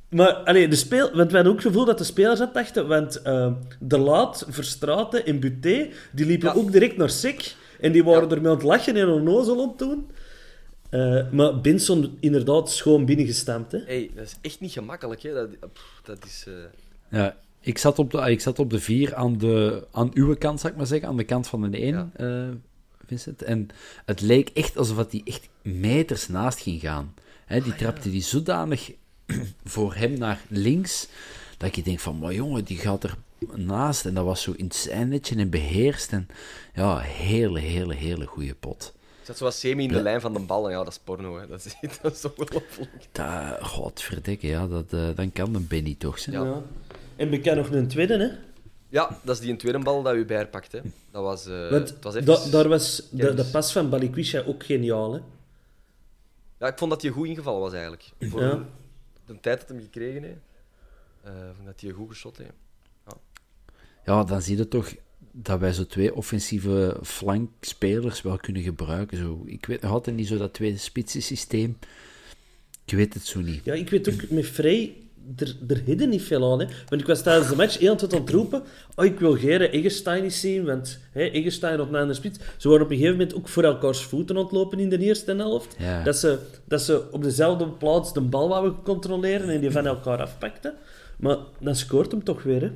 Maar allee, de speel, want we hadden ook het gevoel dat de spelers dat dachten. Want uh, De Laat, Verstraten en Buté, die liepen ook direct naar Sek. En die waren ermee aan het lachen en onnozel aan doen. Uh, maar Benson inderdaad schoon binnengestampt. Hè? Hey, dat is echt niet gemakkelijk. Hè? Dat, dat is... Uh... Ja, ik zat op de, ik zat op de vier aan, de, aan uw kant, zou ik maar zeggen. Aan de kant van de één, ja. Vincent. En het leek echt alsof hij echt meters naast ging gaan. Hè, die ah, trapte die zodanig voor hem naar links, dat je denkt van, maar jongen, die gaat er naast. En dat was zo in netje en beheerst. En ja, hele, hele, hele goede pot. Dat was semi in de lijn van de bal. Ja, dat is porno. Hè. Dat, is, dat is ongelooflijk. Dat, godverdikke, ja. Dat, uh, dan kan een Benny toch zijn. Ja. En we kennen nog een tweede, hè? Ja, dat is die tweede bal dat u bijpakt. Hè. Dat was, uh, Want, het was even... daar was de, de pas van Balikwisha ook geniaal, hè? Ja, ik vond dat hij goed ingevallen was, eigenlijk. Voor ja de tijd dat hem gekregen heeft, uh, dat hij goed geschot heeft. Ja. ja, dan zie je toch dat wij zo twee offensieve flankspelers wel kunnen gebruiken. Zo, ik weet nog altijd niet zo dat tweede spitsen systeem. Ik weet het zo niet. Ja, ik weet ook met Vrij er, er hidden niet veel aan. Hè. Want ik was tijdens de match heel aan het roepen: oh, ik wil Gere Eggestein niet zien, want hè, Eggestein op naar de spits. Ze waren op een gegeven moment ook voor elkaars voeten ontlopen in de eerste helft. Dat, ze, dat ze op dezelfde plaats de bal wouden controleren en die van elkaar afpakten. Maar dan scoort hem toch weer. Hè.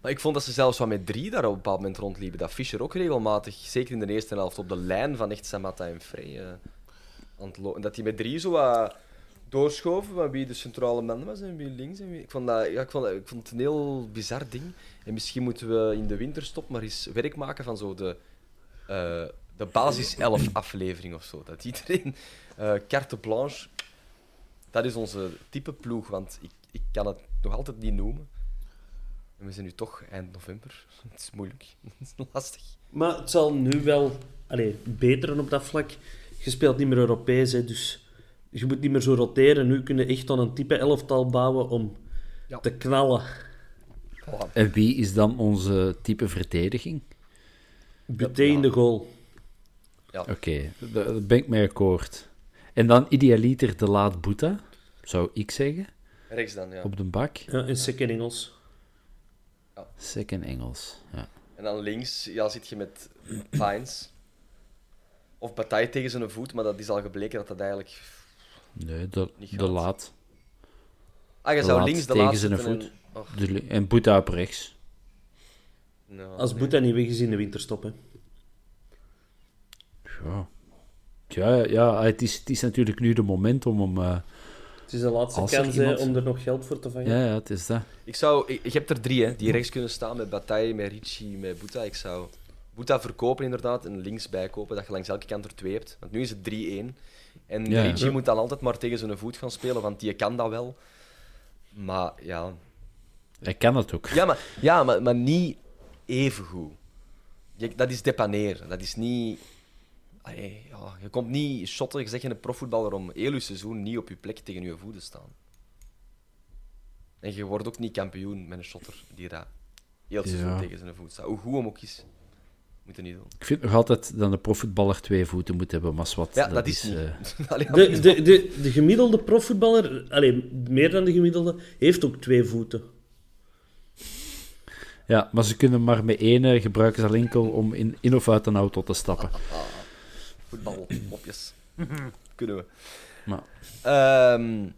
Maar ik vond dat ze zelfs wat met drie daar op een bepaald moment rondliepen. Dat Fischer ook regelmatig, zeker in de eerste helft, op de lijn van echt Samatta en Frey uh, het Dat hij met drie zo wat doorschoven van wie de centrale man was en wie links. En. Ik, vond dat, ik, vond ik vond het een heel bizar ding. En misschien moeten we in de winterstop maar eens werk maken van zo de, uh, de basis 11 aflevering of zo. Dat iedereen uh, carte blanche. Dat is onze type ploeg, want ik, ik kan het nog altijd niet noemen. En we zijn nu toch eind november. Het is moeilijk. Het is lastig. Maar het zal nu wel allez, beteren op dat vlak. Je speelt niet meer Europees, hè, dus je moet niet meer zo roteren. Nu kun je echt aan een type elftal bouwen om te knallen. En wie is dan onze type verdediging? Buté in de goal. Ja. Oké, okay, daar ben ik mee akkoord. En dan idealiter de laat Boeta. zou ik zeggen. Rechts dan, ja. Op de bak. Ja, in second Engels. Ja. Second Engels, ja. En dan links ja, zit je met Pines. Of Bataille tegen zijn voet, maar dat is al gebleken dat dat eigenlijk... Nee, de, de laat. Ah, je zou links de tegen laat zijn voet. En, en Boeta op rechts. Nou, Als Boeta niet weg is in de winterstop, hè. Ja. Ja, ja het, is, het is natuurlijk nu de moment om hem... Uh, het is de laatste kans iemand... om er nog geld voor te vangen. Ja, ja het is dat. Ik zou... Ik, ik heb er drie, hè, die rechts kunnen staan met Bataille, met Ricci, met Boeta. Ik zou Boeta verkopen inderdaad en links bijkopen, dat je langs elke kant er twee hebt. Want nu is het 3-1. En ja. Ricci moet dan altijd maar tegen zijn voet gaan spelen, want die kan dat wel. Maar ja... Hij kan het ook. Ja, maar, ja, maar, maar niet even goed. dat is depaneren. Dat is niet ja, je komt niet shotten, zeg je een profvoetballer, om heel je seizoen niet op je plek tegen je voeten staan. En je wordt ook niet kampioen met een shotter die daar heel het seizoen tegen zijn voet staat. Hoe goed hem ook is, moet je niet doen. Ik vind nog altijd dat een profvoetballer twee voeten moet hebben, maar wat. Ja, dat, is, uh... de, de, de, de, gemiddelde profvoetballer, alleen meer dan de gemiddelde, heeft ook twee voeten. Ja, maar ze kunnen maar met één gebruiken ze enkel om in, in of uit een auto te stappen. Voetbalmopjes. Kunnen we. Maar. Ehm,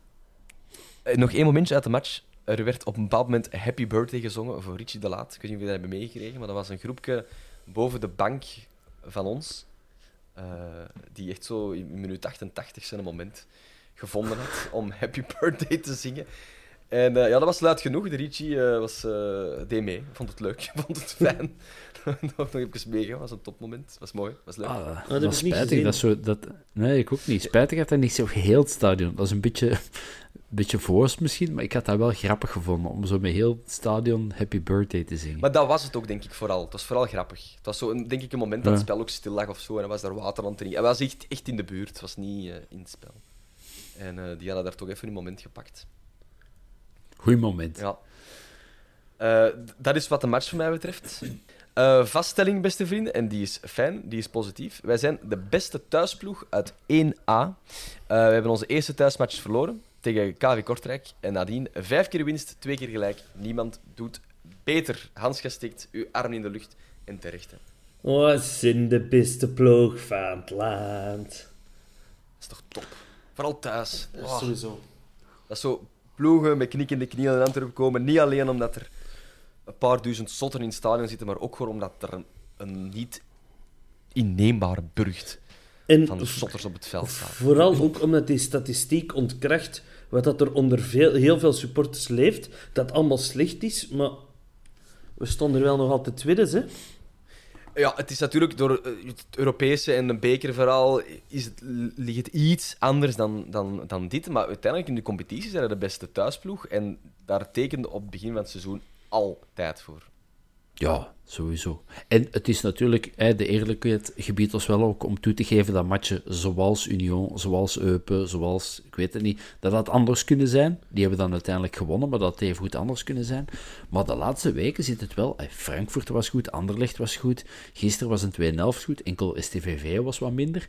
eh, nog één momentje uit de match. Er werd op een bepaald moment Happy Birthday gezongen voor Richie de Laat. Ik weet niet of jullie dat hebben meegekregen, maar dat was een groepje boven de bank van ons. Uh, die echt zo in minuut 88 zijn moment gevonden had om Happy Birthday te zingen. En uh, ja, dat was luid genoeg. De Richie uh, was, uh, deed mee. Vond het leuk, vond het fijn. nog even meegaan, was een topmoment. Was mooi, was leuk. Ah, dat was spijtig. Dat zo, dat, nee, ik ook niet. Spijtig dat hij niet zo heel het stadion. Dat is een beetje, een beetje voorst misschien, maar ik had dat wel grappig gevonden om zo met heel het stadion Happy Birthday te zingen. Maar dat was het ook, denk ik, vooral. Het was vooral grappig. Het was zo, een, denk ik, een moment dat het spel ook stil lag of zo. En er was daar water aan het drinken. Hij was echt, echt in de buurt. Het was niet in het spel. En die hadden daar toch even een moment gepakt. Goeie moment. Ja. Uh, dat is wat de match voor mij betreft. Uh, vaststelling, beste vrienden, en die is fijn, die is positief. Wij zijn de beste thuisploeg uit 1A. Uh, eh, we hebben onze eerste thuismatch verloren tegen KV Kortrijk. En nadien vijf keer winst, twee keer gelijk. Niemand doet beter. Hans gestikt, uw arm in de lucht en terecht. We zijn de beste ploeg van het land. Dat is toch top. Vooral thuis. Oh. Sowieso. Dat is zo ploegen met knikkende knieën in Antwerpen komen. Niet alleen omdat er een paar duizend sotten in het stadion zitten, maar ook gewoon omdat er een, een niet inneembare burcht en van de sotters op het veld staat. Vooral ook omdat die statistiek ontkracht wat dat er onder veel, heel veel supporters leeft, dat allemaal slecht is, maar we stonden er wel nog altijd tweede, hè? Ja, het is natuurlijk door eh, het Europese en de bekerverhaal is het, ligt het iets anders dan, dan, dan dit. Maar uiteindelijk in de competitie zijn we de beste thuisploeg. En daar tekende op het begin van het seizoen altijd voor. Ja, sowieso. En het is natuurlijk, de eerlijkheid gebied ons wel ook om toe te geven dat matchen zoals Union, zoals Eupen, zoals, ik weet het niet, dat dat anders kunnen zijn. Die hebben dan uiteindelijk gewonnen, maar dat even goed anders kunnen zijn. Maar de laatste weken zit het wel, Frankfurt was goed, Anderlecht was goed, gisteren was een 2-11 goed, enkel STVV was wat minder.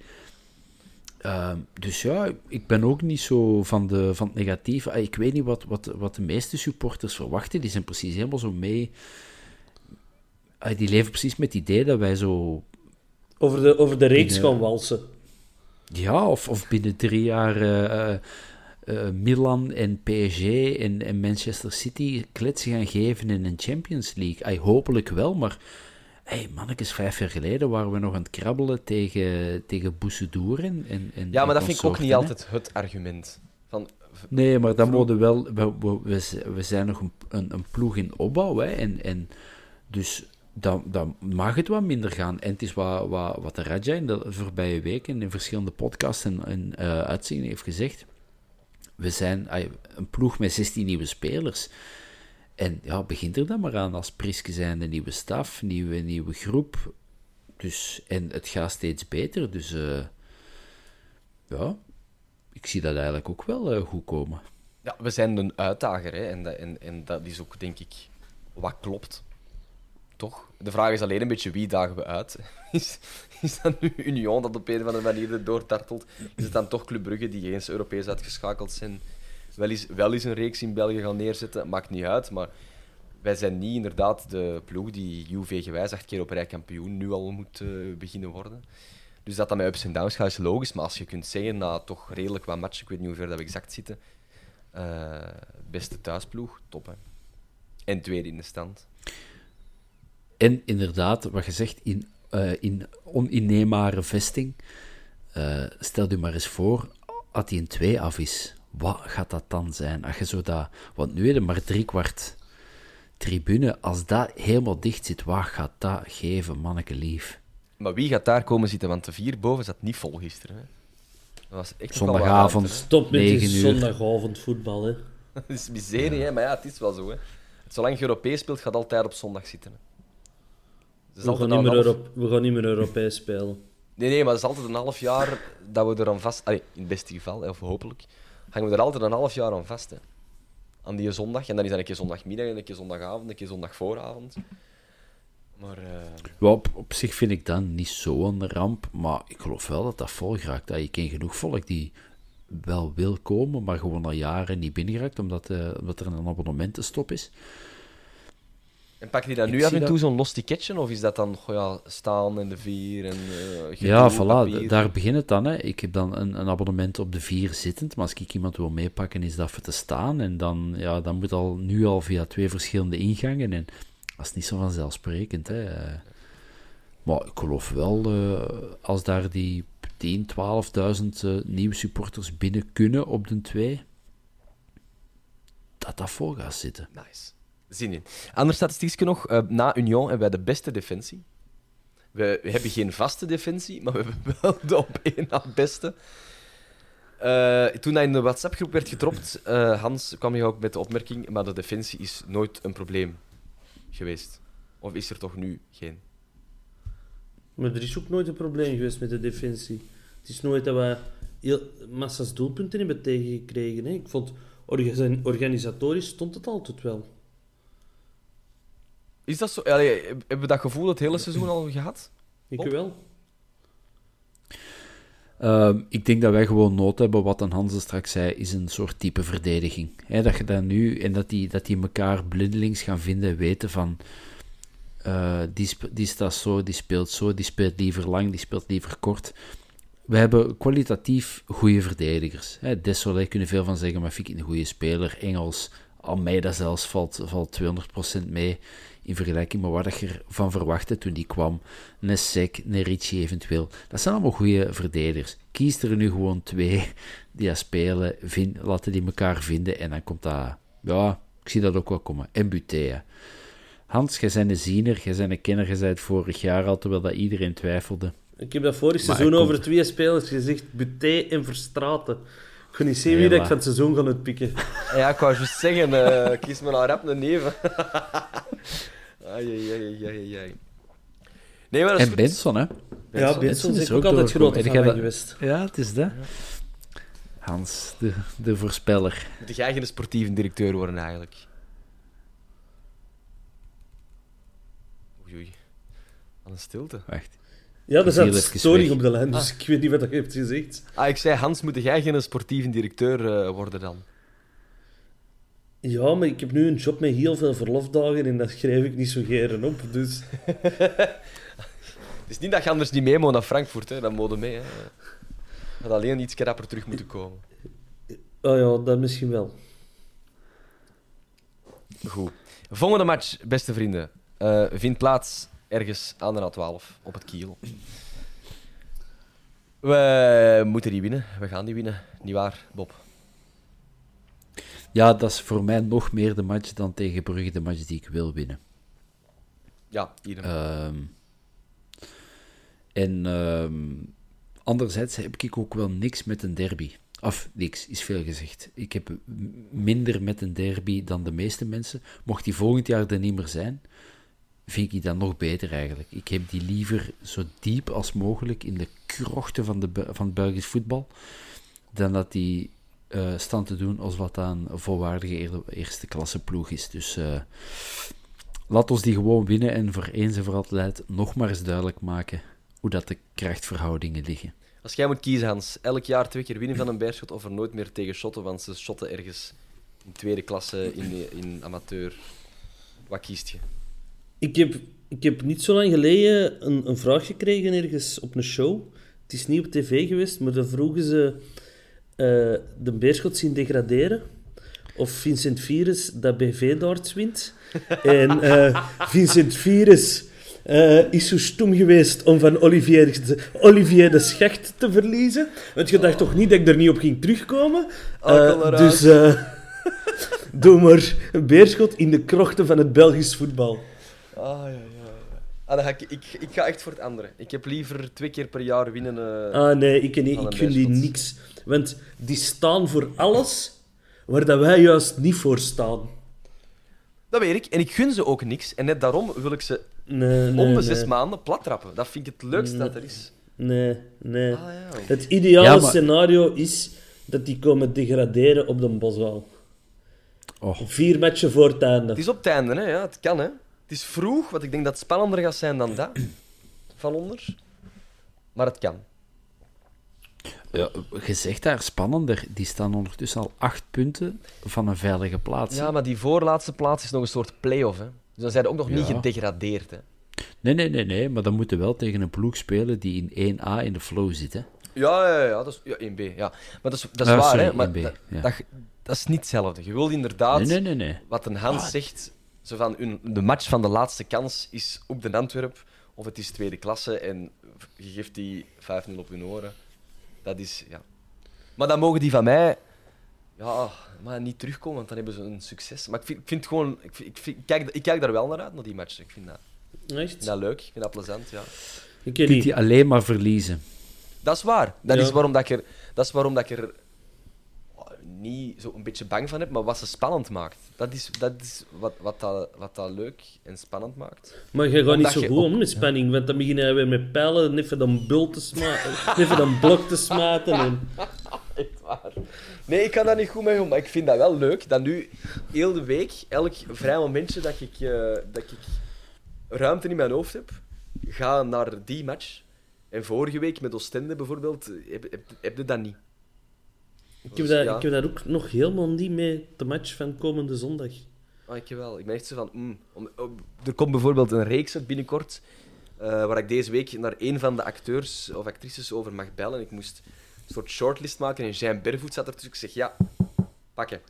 Uh, dus ja, ik ben ook niet zo van, de, van het negatieve. Ik weet niet wat, wat, wat de meeste supporters verwachten. Die zijn precies helemaal zo mee die leven precies met het idee dat wij zo... Over de, over de reeks gaan walsen. Ja, of, of binnen drie jaar uh, uh, Milan en PSG en, en, Manchester City kletsen gaan geven in een Champions League. Hopelijk wel, maar... Hey, mannetjes, vijf jaar geleden waren we nog aan het krabbelen tegen, tegen Boussedour en, en Ja, maar dat vind ik ook niet altijd het argument. Van, nee, maar dan moeten wel... We, we, we, zijn nog een, een, een ploeg in opbouw, hè, en, en dus dan, dan mag het wat minder gaan. En het is wat, wat, wat de Raja in de voorbije weken in verschillende podcasts en, en uh, uitzien heeft gezegd. We zijn een ploeg met 16 nieuwe spelers. En ja, begint er dan maar aan als Priske zijn de nieuwe staf, nieuwe, nieuwe groep. Dus, en het gaat steeds beter. Dus uh, ja, ik zie dat eigenlijk ook wel uh, goed komen. Ja, we zijn een uitdager hè? En, dat, en, en dat is ook, denk ik, wat klopt toch? De vraag is alleen een beetje wie dagen we uit. Is, is dat nu Union dat op een of andere manier doortartelt? Is het dan toch Club Brugge die eens Europees uitgeschakeld zijn? Wel eens, wel eens een reeks in België gaan neerzetten. Maakt niet uit, maar wij zijn niet inderdaad de ploeg die UV gewijs acht keer op rij kampioen nu al moet uh, beginnen worden. Dus dat dat met ups en downs gaat is logisch, maar als je kunt zeggen na toch redelijk wat matchen, ik weet niet hoe ver dat we exact zitten, uh, beste thuisploeg, top hè. En tweede in de stand. En inderdaad, wat je zegt, in, uh, in oninneembare vesting. Stel je maar eens voor, als hij een 2 af is, wat gaat dat dan zijn? Als je zo dat, want nu heb je maar drie kwart tribune. Als dat helemaal dicht zit, wat gaat dat geven, manneke lief? Maar wie gaat daar komen zitten? Want de vier boven zat niet vol gisteren. Hè? Dat was echt Zondagavond. Stop met die zondagavond voetbal. Hè? dat is miserie, hè? maar ja, het is wel zo. Hè? Zolang je Europees speelt, gaat altijd op zondag zitten. Hè? Dus we, gaan niet meer half... we gaan niet meer Europees spelen. Nee, nee, maar het is altijd een half jaar dat we er aan vast... Allee, in het beste geval, of hopelijk, hangen we er altijd een half jaar aan vast. Hè. Aan die zondag. En dan is dat een keer zondagmiddag, een keer zondagavond, een keer zondagvooravond. Maar... Uh... op, zich vind ik dat niet zo'n ramp, maar ik geloof wel dat dat vol. Dat je ken genoeg volk die wel wil komen, maar gewoon al jaren niet binnengeraakt, omdat, uh, omdat er een abonnementenstop is. En pak je dan nu af en toe zo'n los ticketje, of is dat dan goh, ja, staan in de vier en uh, Ja, voilà, daar begint het dan. Hè. Ik heb dan een, een, abonnement op de vier zittend, maar als ik iemand wil meepakken, is dat voor te staan. En dan, ja, dan moet al nu al via twee verschillende ingangen. En dat is niet zo vanzelfsprekend. Hè. Maar ik geloof wel, uh, als daar die 10, 12.000 uh, nieuwe supporters binnen kunnen op de twee, dat dat vol gaat zitten. Nice zin in. Ander statistiekje nog. Uh, na Union hebben wij de beste defensie. We, hebben geen vaste defensie, maar we hebben wel de op één na beste. Uh, toen hij in de WhatsApp-groep werd gedropt, uh, Hans kwam je ook met de opmerking, maar de defensie is nooit een probleem geweest. Of is er toch nu geen? Maar er is ook nooit een probleem geweest met de defensie. Het is nooit dat we heel massa's doelpunten hebben tegengekregen. Hè. Ik vond, organisatorisch stond het altijd wel. Is dat zo? Allee, hebben we dat gevoel het hele seizoen al gehad? Ik wel. Uh, ik denk dat wij gewoon nood hebben, wat dan Hans straks zei, is een soort type verdediging. dat je dat nu, en dat die, dat die elkaar blindelings gaan vinden, weten van, uh, die, die staat zo, die speelt zo, die speelt liever lang, die speelt liever kort. We hebben kwalitatief goede verdedigers. Hè. Desolé kunnen veel van zeggen, maar vind ik een goede speler. Engels, Almeida zelfs valt, valt 200% mee in vergelijking met wat je ervan verwachtte toen die kwam. Een Sek, een Ricci eventueel. Dat zijn allemaal goede verdedigers. Kies er nu gewoon twee die dat spelen, vind, laten die elkaar vinden en dan komt dat... Ja, ik zie dat ook wel komen. En Butea. Hans, jij bent een ziener, jij bent een kenner, jij zei het vorig jaar al, terwijl dat iedereen twijfelde. Ik heb dat vorig seizoen over twee spelers gezegd, Buté en Verstraten. Ik ga niet zien wie dat ik van het seizoen ga uitpikken. Ja, ik wou juist zeggen, uh, kies me nou rap een neven. ai, ai, ai, ai, Nee, maar dat is en Benson, hè? Ja, Benson is ook altijd groot geweest. Ja, het is dat. Hans, de, de voorspeller. Moet jij geen sportieve directeur worden, eigenlijk? Oei, oei. Aan een stilte. Wacht. Ja, er staat storing op de lijn, dus ah. ik weet niet wat je hebt gezegd. Ah, ik zei, Hans, moet jij geen sportieve directeur uh, worden dan? Ja, maar ik heb nu een job met heel veel verlofdagen en dat schrijf ik niet zo geren op, dus... het is niet dat je anders niet mee moet naar Frankfurt, hè. dat mode mee. Hè. Je had alleen iets rapper terug moeten komen. Oh ja, dat misschien wel. Goed. Volgende match, beste vrienden, uh, vindt plaats ergens aan de A12 op het Kiel. We moeten die winnen. We gaan die winnen. Niet waar, Bob? Ja, dat is voor mij nog meer de match dan tegen Brugge, de match die ik wil winnen. Ja, hier. Um, en um, anderzijds heb ik ook wel niks met een derby. Of niks, is veel gezegd. Ik heb minder met een derby dan de meeste mensen. Mocht die volgend jaar er niet meer zijn, vind ik dat nog beter eigenlijk. Ik heb die liever zo diep als mogelijk in de krochten van, de, van het Belgisch voetbal, dan dat die uh, staan te doen als wat een volwaardige eerste klasse ploeg is. Dus uh, laat ons die gewoon winnen en voor eens en voor altijd nog maar eens duidelijk maken hoe dat de krachtverhoudingen liggen. Als jij moet kiezen, Hans, elk jaar twee keer winnen van een Beerschot of er nooit meer tegen shotten, want ze shotten ergens in tweede klasse, in, in amateur. Wat kiest je? Ik heb, ik heb niet zo lang geleden een, een vraag gekregen ergens op een show. Het is niet op tv geweest, maar dan vroegen ze uh, de Beerschot zien degraderen. Of Vincent Virus dat BV darts wint. en uh, Vincent Virus uh, is zo stom geweest om van Olivier de, Olivier de Schecht te verliezen. Want je dacht toch niet dat ik er niet op ging terugkomen? Dus doe maar Beerschot in de krochten van het Belgisch voetbal. Ah, ja, ja. Ah, dan ga ik, ik, ik ga echt voor het andere. Ik heb liever twee keer per jaar winnen. Uh, ah, nee, ik, niet, ik vind die niks. Want die staan voor alles waar dat wij juist niet voor staan. Dat weet ik. En ik gun ze ook niks. En net daarom wil ik ze nee, nee, om de zes nee. maanden plattrappen. Dat vind ik het leukste dat er is. Nee, nee. Ah, ja. Het ideale ja, maar... scenario is dat die komen degraderen op de Boswal. Oh. Vier matchen voor het einde. Het is op het einde, hè? Ja, het kan. Hè? Het is vroeg, wat ik denk dat het spannender gaat zijn dan dat. Van onder. Maar het kan. Ja, gezegd daar, spannender. Die staan ondertussen al acht punten van een veilige plaats. Ja, maar die voorlaatste plaats is nog een soort play-off. Hè? Dus dan zijn ze ook nog ja. niet gedegradeerd. Hè? Nee, nee, nee, nee. Maar dan moeten wel tegen een ploeg spelen die in 1A in de flow zit. Hè? Ja, ja, ja, dat is, ja 1B. Ja. Maar dat is, dat is waar, sorry, hè? Maar 1B, dat, ja. dat, dat, is niet hetzelfde. Je wilt inderdaad, nee, nee, nee, nee. wat een Hans ah. zegt, zo van, de match van de laatste kans is op de Antwerp, of het is tweede klasse en je geeft die 5-0 op hun oren. Dat is, ja. Maar dan mogen die van mij ja, maar niet terugkomen, want dan hebben ze een succes. Maar ik vind, ik vind gewoon, ik, vind, ik, vind, ik, kijk, ik kijk daar wel naar uit, naar die match. Ik vind dat, Echt? vind dat leuk, ik vind dat plezant, ja. Ik kan die alleen maar verliezen. Dat is waar. Dat, ja. is, waarom dat, ik er, dat is waarom dat ik er niet zo een beetje bang van heb, maar wat ze spannend maakt. Dat is, dat is wat, wat, dat, wat dat leuk en spannend maakt. Maar je gaat niet zo goed om met spanning, want dan beginnen we met pijlen en even dan bult te smaten, even dan blok te smaten. En... Echt waar. Nee, ik kan daar niet goed mee om, maar ik vind dat wel leuk dat nu heel de week, elk vrij momentje dat ik, uh, dat ik ruimte in mijn hoofd heb, ga naar die match. En vorige week met Oostende bijvoorbeeld, heb, heb, heb je dat niet. Ik heb, dat, ja. ik heb dat ook nog helemaal niet mee, de match van komende zondag. Ah, ik wel. Ik ben echt zo van... Mm, om, om, er komt bijvoorbeeld een reeks uit binnenkort, uh, waar ik deze week naar een van de acteurs of actrices over mag bellen. Ik moest een soort shortlist maken en Jean Bervoet zat er tussen. Ik zeg, ja, pakken.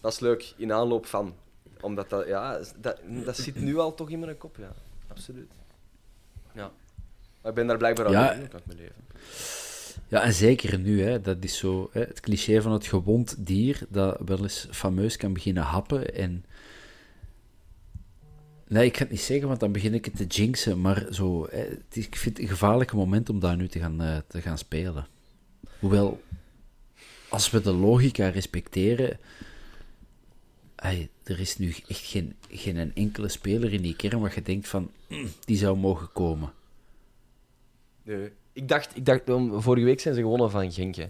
Dat is leuk, in aanloop van. Omdat dat, ja, dat, dat zit nu al toch in mijn kop, ja. Absoluut. Ja. Maar ik ben daar blijkbaar al ja. in, mijn leven. Ja, en zeker nu, hè, dat is zo hè, het cliché van het gewond dier dat wel eens fameus kan beginnen happen. En... Nee, ik ga het niet zeggen, want dan begin ik het te jinxen, maar zo, hè, ik vind het een gevaarlijk moment om daar nu te gaan, uh, te gaan spelen. Hoewel, als we de logica respecteren, er is nu echt geen, geen enkele speler in die kern waar je denkt van, mm, die zou mogen komen. Nee. Ik dacht, ik dacht, vorige week zijn ze gewonnen van Genk. Uh,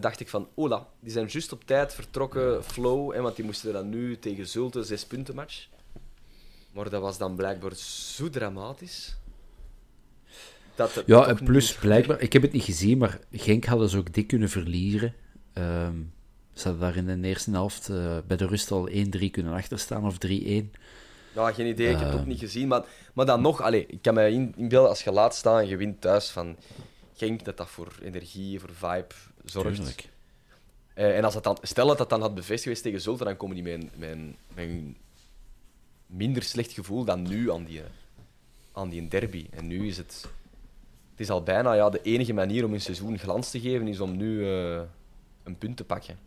dacht ik van, ola, die zijn juist op tijd vertrokken, flow, hè, want die moesten dan nu tegen Zulte, zes punten match. Maar dat was dan blijkbaar zo dramatisch. Dat ja, en plus blijkbaar, ik heb het niet gezien, maar Genk hadden ze ook dik kunnen verliezen. Um, ze hadden daar in de eerste helft uh, bij de rust al 1-3 kunnen achterstaan of 3-1. Ja, geen idee, ik heb het ook ehm. niet gezien. Maar, maar dan nog, allez, ik kan me inbeelden als je laat staan en je wint thuis van Genk, dat dat voor energie, voor vibe zorgt. Uh, en als het dan, stel dat dat dan had bevestigd geweest tegen Zulte, dan komen die met een minder slecht gevoel dan nu aan die, aan die derby. En nu is het... Het is al bijna ja, de enige manier om een seizoen glans te geven, is om nu uh, een punt te pakken.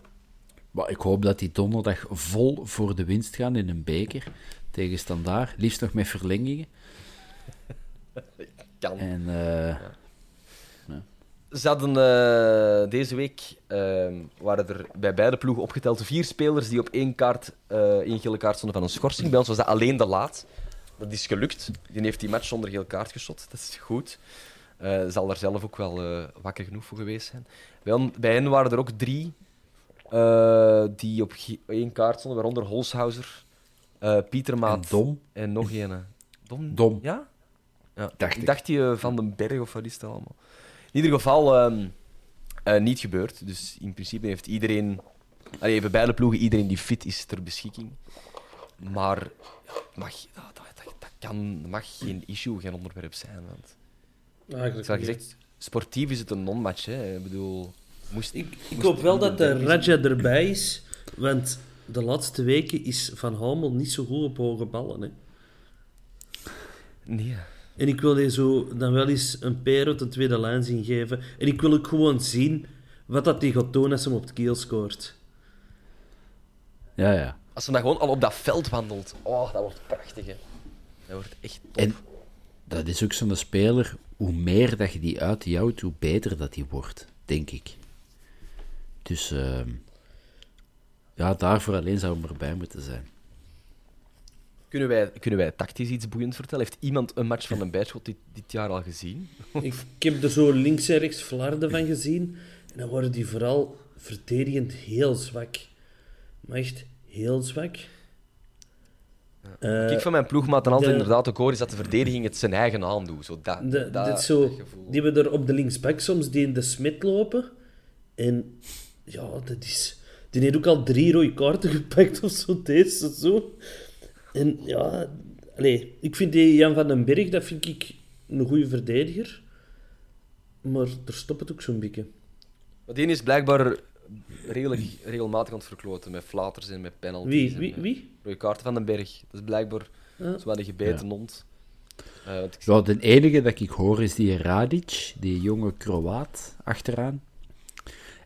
Maar ik hoop dat die donderdag vol voor de winst gaan in een beker tegen Standaard. Liefst nog met verlengingen. kan. En, uh, ja. Ja. Ze hadden uh, deze week uh, waren er bij beide ploegen opgeteld vier spelers die op één kaart, één gele kaart stonden van een schorsing. Bij ons was dat alleen de laat. Dat is gelukt. Die heeft die match zonder geel kaart geschot. Dat is goed. zal daar zelf ook wel wakker genoeg voor geweest zijn. Bij, bij hen waren er ook drie die op één kaart stonden, waaronder Holshouser, uh, Pietermaat. En Dom. En nog een. Dom? Dom. Ja? ja. Dacht ik. dacht die uh, Van den Berg of wat is dat allemaal? ieder geval um, uh, niet gebeurd. Dus in principe heeft iedereen, allee, hebben beide ploegen iedereen die fit is ter beschikking. Maar mag, dat, dat, dat, kan, mag geen issue, geen onderwerp zijn. Want, Eigenlijk zoals gezegd, sportief is het een non-match. Hè. Ik bedoel, moest, ik, ik hoop wel dat de Raja erbij is, want de laatste weken is Van Hamel niet zo goed op hoge ballen. Hè. Nee. En ik wil je zo dan wel eens een Pero de tweede lijn zien geven. En ik wil ook gewoon zien wat dat hij gaat doen als hij op het keel scoort. Ja, ja. Als hij dan gewoon al op dat veld wandelt. Oh, dat wordt prachtig, hè. Dat wordt echt top. En dat is ook zo'n speler, hoe meer dat je die uitjouwt, hoe beter dat die wordt, denk ik. Dus uh, ja, daarvoor alleen zou hem erbij moeten zijn. Kunnen wij, kunnen wij tactisch iets boeiend vertellen? Heeft iemand een match van een bijschot dit, dit jaar al gezien? ik, ik, heb er zo links en rechts flarden van gezien. En dan worden die vooral verdedigend heel zwak. Maar echt heel zwak. Ja. Uh, ik van mijn ploegmaat altijd de, inderdaad ook hoor, is dat de verdediging het zijn eigen aandoet. Zo dat, de, dat, dit zo, die hebben er op de linksback soms die in de smit lopen. En ja, dat is... Die heeft ook al drie rode kaarten gepakt of zo deze seizoen. En ja, allez, ik vind die Jan van den Berg, dat vind ik een goede verdediger. Maar er stopt het ook zo'n beetje. Maar die is blijkbaar redelijk, regelmatig aan het verkloten met flaters en met penalties. Wie? Wie? Wie? Rode kaarten van den Berg. Dat is blijkbaar zo de gebeten ja. hond. Uh, ja, de enige dat ik hoor is die Radic, die jonge Kroaat achteraan.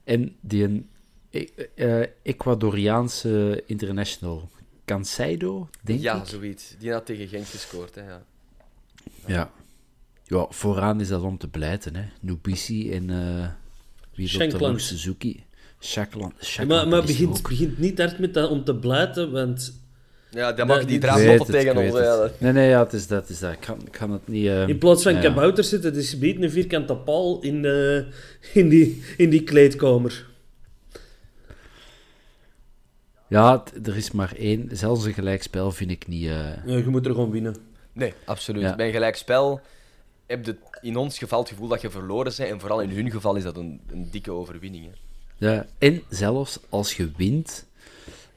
En die een uh, Ecuadoriaanse international, Canseido, denk ja, ik. zoiets. Die had tegen Genk gescoord, hè, ja. Ja. ja. vooraan is dat om te blijten, hè. Nubisi en... Uh, wie nog? Suzuki. Shackland. Ja, maar maar begint, niet hard met dat om te blijten, want... Ja, dan mag die draad tegen ons. Ja. Nee, nee, ja, het is dat. Het is dat. Ik, kan, ik kan het niet... Uh... In plaats van ja. kabouter zitten, het is beter een vierkante paal in, uh, in, die, in die kleedkamer. Ja, er is maar één. Zelfs een gelijkspel vind ik niet... Uh... Ja, je moet er gewoon winnen. Nee, absoluut. Ja. Bij een gelijkspel heb je in ons geval het gevoel dat je verloren bent. En vooral in hun geval is dat een, een dikke overwinning. Hè. Ja, en zelfs als je wint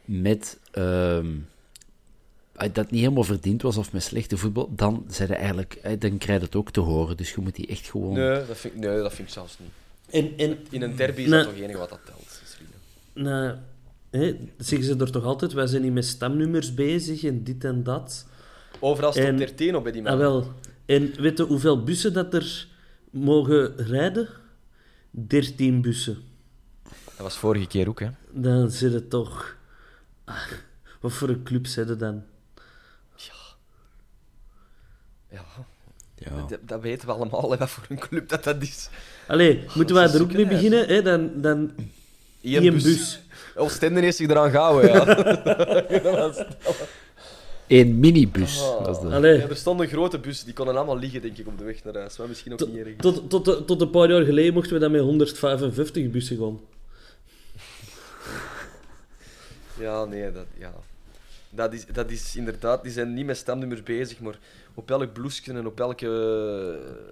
met... Uh, dat niet helemaal verdiend was of met slechte voetbal, dan, je eigenlijk, dan krijg je het ook te horen. Dus je moet die echt gewoon... Nee, dat vind, nee, dat vind ik zelfs niet. En, en, in een derby is dat toch enige wat dat telt. Nou, Hè, zeggen ze er toch altijd, wij zijn niet met stamnummers bezig en dit en dat. Overal stond 13 op bij die man. Ah, wel. En weet je hoeveel bussen dat er mogen rijden? 13 bussen. Dat was vorige keer ook, hè? Dan zit het toch... Ah, wat voor een club zitten dan? Ja. Ja. ja. Dat, dat, weten we allemaal, hè, wat voor een club dat dat is. Allee, moeten wij er ook mee beginnen? Hè? Dan, dan... Eén bus. bus. Oostende heeft zich eraan gehouden, ja. Een minibus oh. was dat. Ja, er stond een grote bus, die konden allemaal liggen, denk ik, op de weg naar huis. Maar misschien ook tot, niet. Tot, tot, tot een paar jaar geleden mochten we dan met 155 bussen gaan. Ja, nee, dat, ja. Dat, is, dat is inderdaad... Die zijn niet met stemnummers bezig, maar op elk bloesje en op elke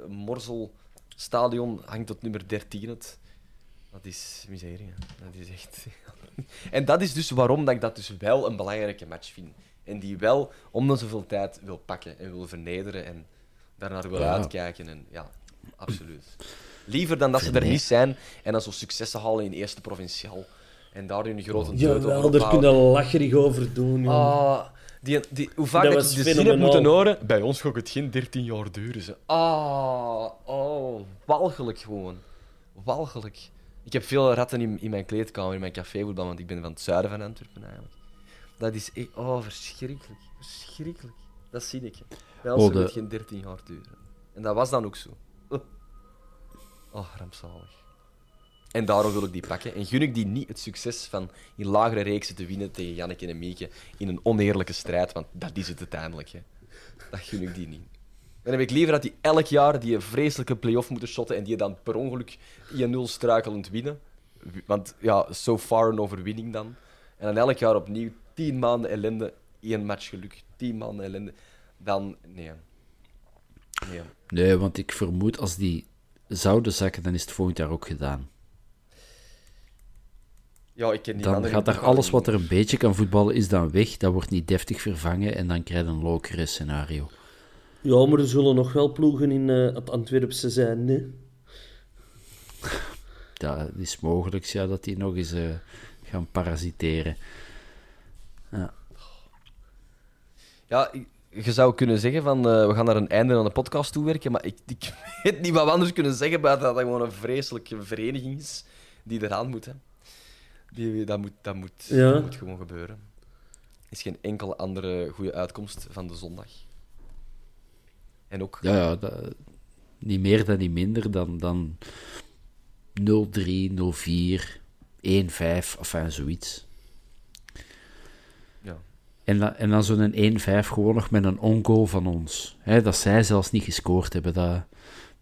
uh, morzelstadion hangt tot nummer 13 het. Dat is miserie. Dat is echt... en dat is dus waarom dat ik dat dus wel een belangrijke match vind. En die wel om de zoveel tijd wil pakken en wil vernederen en daarnaar wil ja. uitkijken. En, ja, absoluut. Liever dan dat ze er niet zijn en dan zo successen halen in eerste provinciaal. En daar hun grote Ja, wel, daar kunnen lacherig over doen. Ah, die, die, hoe vaak dat, je de zin hebt moeten horen, bij ons gaat het geen 13 jaar duren. Ze. Ah, oh, walgelijk gewoon. Walgelijk. Ik heb veel ratten in, in mijn kleedkamer, in mijn cafévoetbal, want ik ben van het zuiden van Antwerpen eigenlijk. Dat is echt, oh, verschrikkelijk. Verschrikkelijk. Dat zie ik. Bij ons oh, de... geen 13 jaar duren. En dat was dan ook zo. Oh, rampzalig. En daarom wil ik die pakken. En gun ik die niet het succes van in lagere reeksen te winnen tegen Janneke en Mieke in een oneerlijke strijd, want dat is het uiteindelijk. Hè. Dat gun ik die niet. Dan heb ik liever dat die elk jaar die vreselijke play-off moeten shotten en die dan per ongeluk 1-0 struikelend winnen. Want ja, so far een overwinning dan. En dan elk jaar opnieuw 10 maanden ellende, één match geluk. 10 maanden ellende. Dan, nee. Nee, nee want ik vermoed als die zouden zakken, dan is het volgend jaar ook gedaan. Ja, ik ken die Dan gaat daar alles wat er een beetje kan voetballen, is dan weg. Dat wordt niet deftig vervangen en dan krijg je een lokere scenario. Ja, maar er zullen nog wel ploegen in uh, het Antwerpse zijn, nee? Ja, het is mogelijk ja, dat die nog eens uh, gaan parasiteren. Ja. Ja, je zou kunnen zeggen van uh, we gaan naar een einde aan de podcast toewerken, maar ik, ik weet niet wat we anders kunnen zeggen buiten dat het gewoon een vreselijke vereniging is die eraan moet. Hè. Die, dat moet, dat moet, ja. dat moet gewoon gebeuren. Er is geen enkele andere goede uitkomst van de zondag. En ook... Ja, ja dat, niet meer dan niet minder dan, dan 0-3, 0-4, 1-5, enfin zoiets. Ja. En, dan, en dan zo'n 1-5 gewoon nog met een ongoal van ons. He, dat zij zelfs niet gescoord hebben. Dat,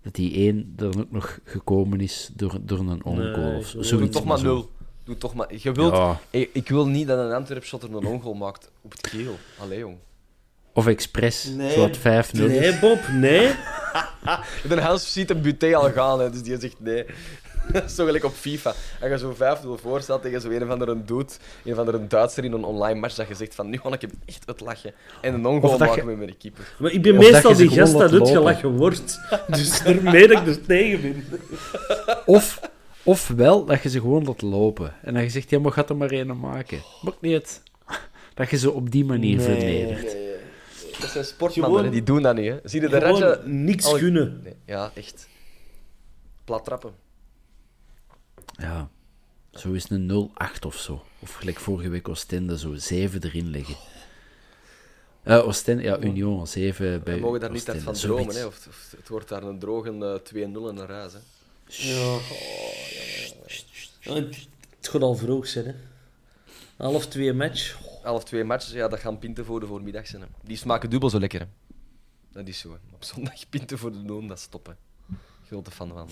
dat die 1 er ook nog gekomen is door, door een ongoal. Nee, of zoiets. Toch maar 0. Doe toch maar. Je wilt, ja. ik, ik, wil niet dat een Antwerp shotter een ongoal maakt op het keel. Allee, jong. Of expres, nee. zodat 5-0 Nee, Bob, nee. de Hans ziet een buté al gaan, hè, dus die zegt nee. zo gelijk op FIFA. En je zo 5-0 voor staat tegen zo een of andere doet, een of andere Duitser in een online match, dat je zegt van nu ga ik hem echt het lachen. En een ongoal maken met mijn keeper. Maar ik ben meestal die gast dat het gelachen wordt. Dus daarmee dat ik er tegen ben. Of, of wel dat je ze gewoon laat lopen. En dat je zegt, ja, maar gaat er maar een maken. Maakt niet. Dat je ze op die manier nee, vernedert. Nee, nee. Dat zijn sportmannen, die doen dat niet. Hè. Zie je de Raja... niks Al... gunnen. Nee, ja, echt. Plat trappen. Ja, zo is een 0-8 of zo. Of gelijk vorige week Oostende, zo 7 erin leggen. Uh, Oostende, ja, Union, 7 bij We mogen daar niet uit van dromen, hè. Of, of, het wordt daar een droge uh, 2-0 en een Hè. Ja. Oh, ja, Het gaat al vroeg zijn, hè. Half twee match. Half twee matches, ja, dat gaan pinten voor de voormiddag zijn. Hè. Die smaken dubbel zo lekker, hè. Dat is zo. Hè. Op zondag pinten voor de noon, dat stoppen. Grote fan van.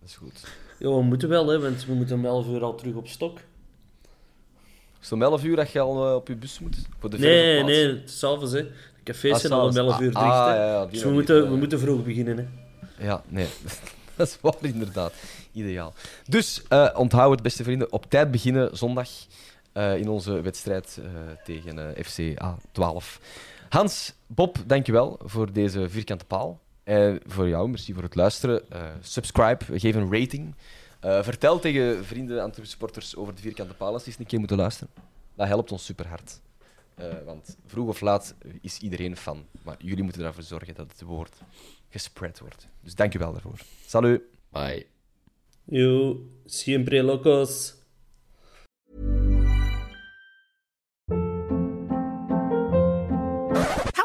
Dat is goed. Ja, we moeten wel, hè, want we moeten om 11 uur al terug op stok. Is het om 11 uur dat je al uh, op je bus moet? Voor de nee, nee, het is s'avonds. De cafés ah, zijn al om 11 uur dicht. Ah, ja, ja, dus we, moeten, we moeten vroeg beginnen. Hè. Ja, nee. dat is waar, inderdaad. Ideaal. Dus uh, onthoud het, beste vrienden. Op tijd beginnen zondag uh, in onze wedstrijd tegen FC A12. Hans, Bob, dankjewel voor deze vierkante paal. En voor jou, merci voor het luisteren. Uh, subscribe, geef een rating. Uh, vertel tegen vrienden, en supporters over de vierkante paal als die eens een keer moeten luisteren. Dat helpt ons super hard. Uh, want vroeg of laat is iedereen fan. Maar jullie moeten ervoor zorgen dat het woord gespread wordt. Dus dank je wel daarvoor. Salut. Bye. Yo, siempre locos.